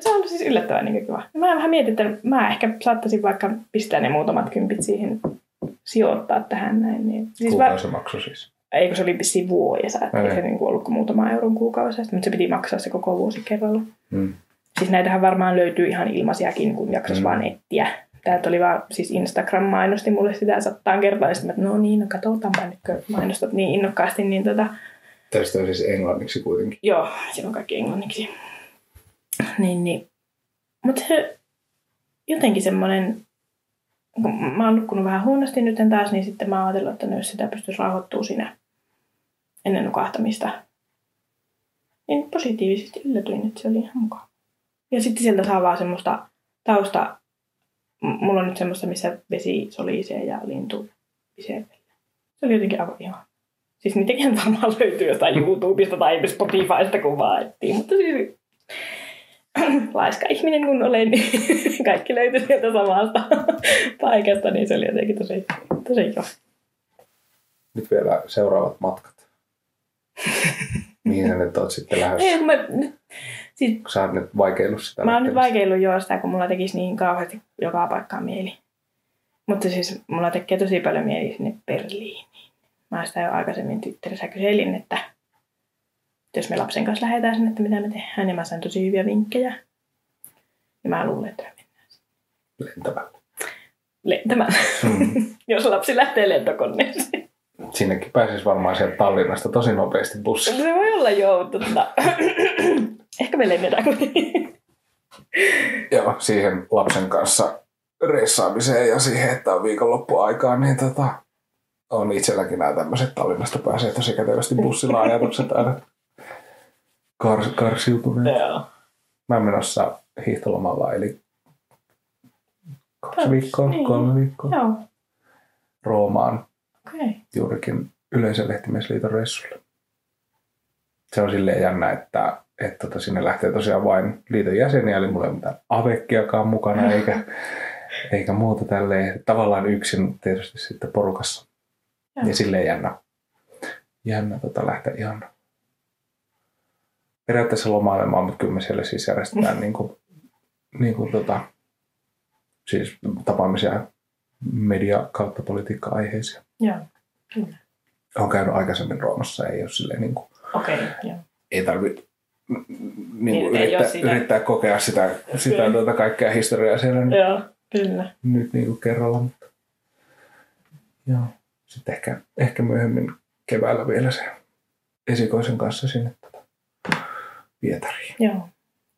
se on siis yllättävän niin kiva. Mä vähän mietin, että mä ehkä saattaisin vaikka pistää ne muutamat kympit siihen sijoittaa tähän näin. Niin. Siis mä, Kuukausimaksu siis. ei kun se oli vissiin vuodessa, että ei se niin ollut kuin muutama euron kuukausista, mutta se piti maksaa se koko vuosi kerralla. Hmm. Siis näitähän varmaan löytyy ihan ilmaisiakin, kun jaksaisi Mm. mm. vaan etsiä. Tämä oli vaan, siis Instagram mainosti mulle sitä sattaan kertaa, ja sitten mä, että no niin, no katsotaanpa nyt, kun mainostat niin innokkaasti, niin tota, Tästä on siis englanniksi kuitenkin. joo, siinä on kaikki englanniksi. Niin, niin. Mutta se jotenkin semmoinen, kun mä oon nukkunut vähän huonosti nyt taas, niin sitten mä oon ajatellut, että jos sitä pystyisi rauhoittua siinä ennen nukahtamista, niin positiivisesti yllätyin, että se oli ihan mukava. Ja sitten sieltä saa vaan semmoista tausta, mulla on nyt semmoista, missä vesi solisee ja lintu viseelee. Se oli jotenkin aivan ihan. Siis niitäkin varmaan löytyy jostain YouTubesta tai Spotifysta, kun vaan etsii. Mutta siis laiska ihminen kun olen, niin kaikki löytyi sieltä samasta paikasta, niin se oli jotenkin tosi, tosi kiva. Nyt vielä seuraavat matkat. Mihin sä nyt oot sitten lähdössä? Ei, kun mä, siis, sä oot nyt vaikeillut sitä. mä oon nyt vaikeillut jo sitä, kun mulla tekisi niin kauheasti joka paikkaan mieli. Mutta siis mulla tekee tosi paljon mieli sinne Berliiniin. Mä sitä jo aikaisemmin Twitterissä kyselin, että jos me lapsen kanssa lähdetään sinne, että mitä me tehdään, niin mä sain tosi hyviä vinkkejä. Ja mä luulen, että me mennään lentämällä. lentämään, Hmm. jos lapsi lähtee lentokoneeseen. Sinnekin pääsisi varmaan sieltä Tallinnasta tosi nopeasti bussilla. Se voi olla joo, mutta ehkä me lennetään kuitenkin. Joo, siihen lapsen kanssa reissaamiseen ja siihen, että on viikonloppuaikaa, niin tota, on itselläkin nämä tämmöiset Tallinnasta pääsee tosi kätevästi bussilla ajatukset aina kars, karsiutuneet. Joo. Mä oon menossa hiihtolomalla, eli kaksi viikkoa, Niin. kolme viikkoa Joo, Roomaan. Okay. juurikin yleisen lehtimiesliiton reissulle. Se on silleen jännä, että, että tota, sinne lähtee tosiaan vain liiton jäseniä, eli mulla ei ole mitään avekkiakaan mukana, eikä, Eikä muuta tälleen. Tavallaan yksin tietysti sitten porukassa. Joo. Ja silleen jännä. Jännä tota lähteä ihan periaatteessa lomailemaan, mutta kyllä me siellä siis järjestetään niin kuin, niin kuin tota, siis tapaamisia media kautta politiikka-aiheisia. Joo, kyllä. Olen käynyt aikaisemmin Roomassa, ei ole silleen niin kuin, Okei, okay, joo. ei tarvitse niin Niin, kuin ei yrittää, sitä- yrittää kokea sitä, sitä Kyllä. tuota kaikkea historiaa siellä nyt, Joo, kyllä. nyt niin kuin kerralla. Mutta, joo. Sitten ehkä, ehkä myöhemmin keväällä vielä se esikoisen kanssa sinne tota, Pietariin. Joo,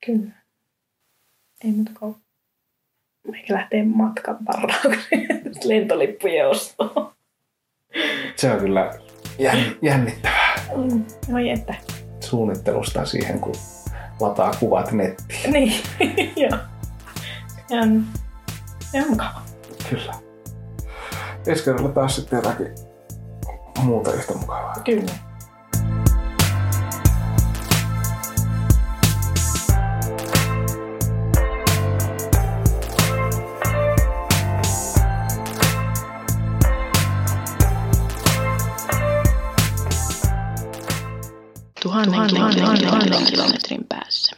kyllä. Ei muuta kuin eikä lähtee matkan varaukseen lentolippujen ostoon. Se on kyllä jänn, jännittävää Mm, Oi että. suunnittelusta siihen, kun lataa kuvat nettiin. Niin, joo. Ihan, ihan mukava. Kyllä. Ensi kerralla taas sitten jotakin muuta yhtä mukavaa. Kyllä. Tuhannen kilometrin päässä.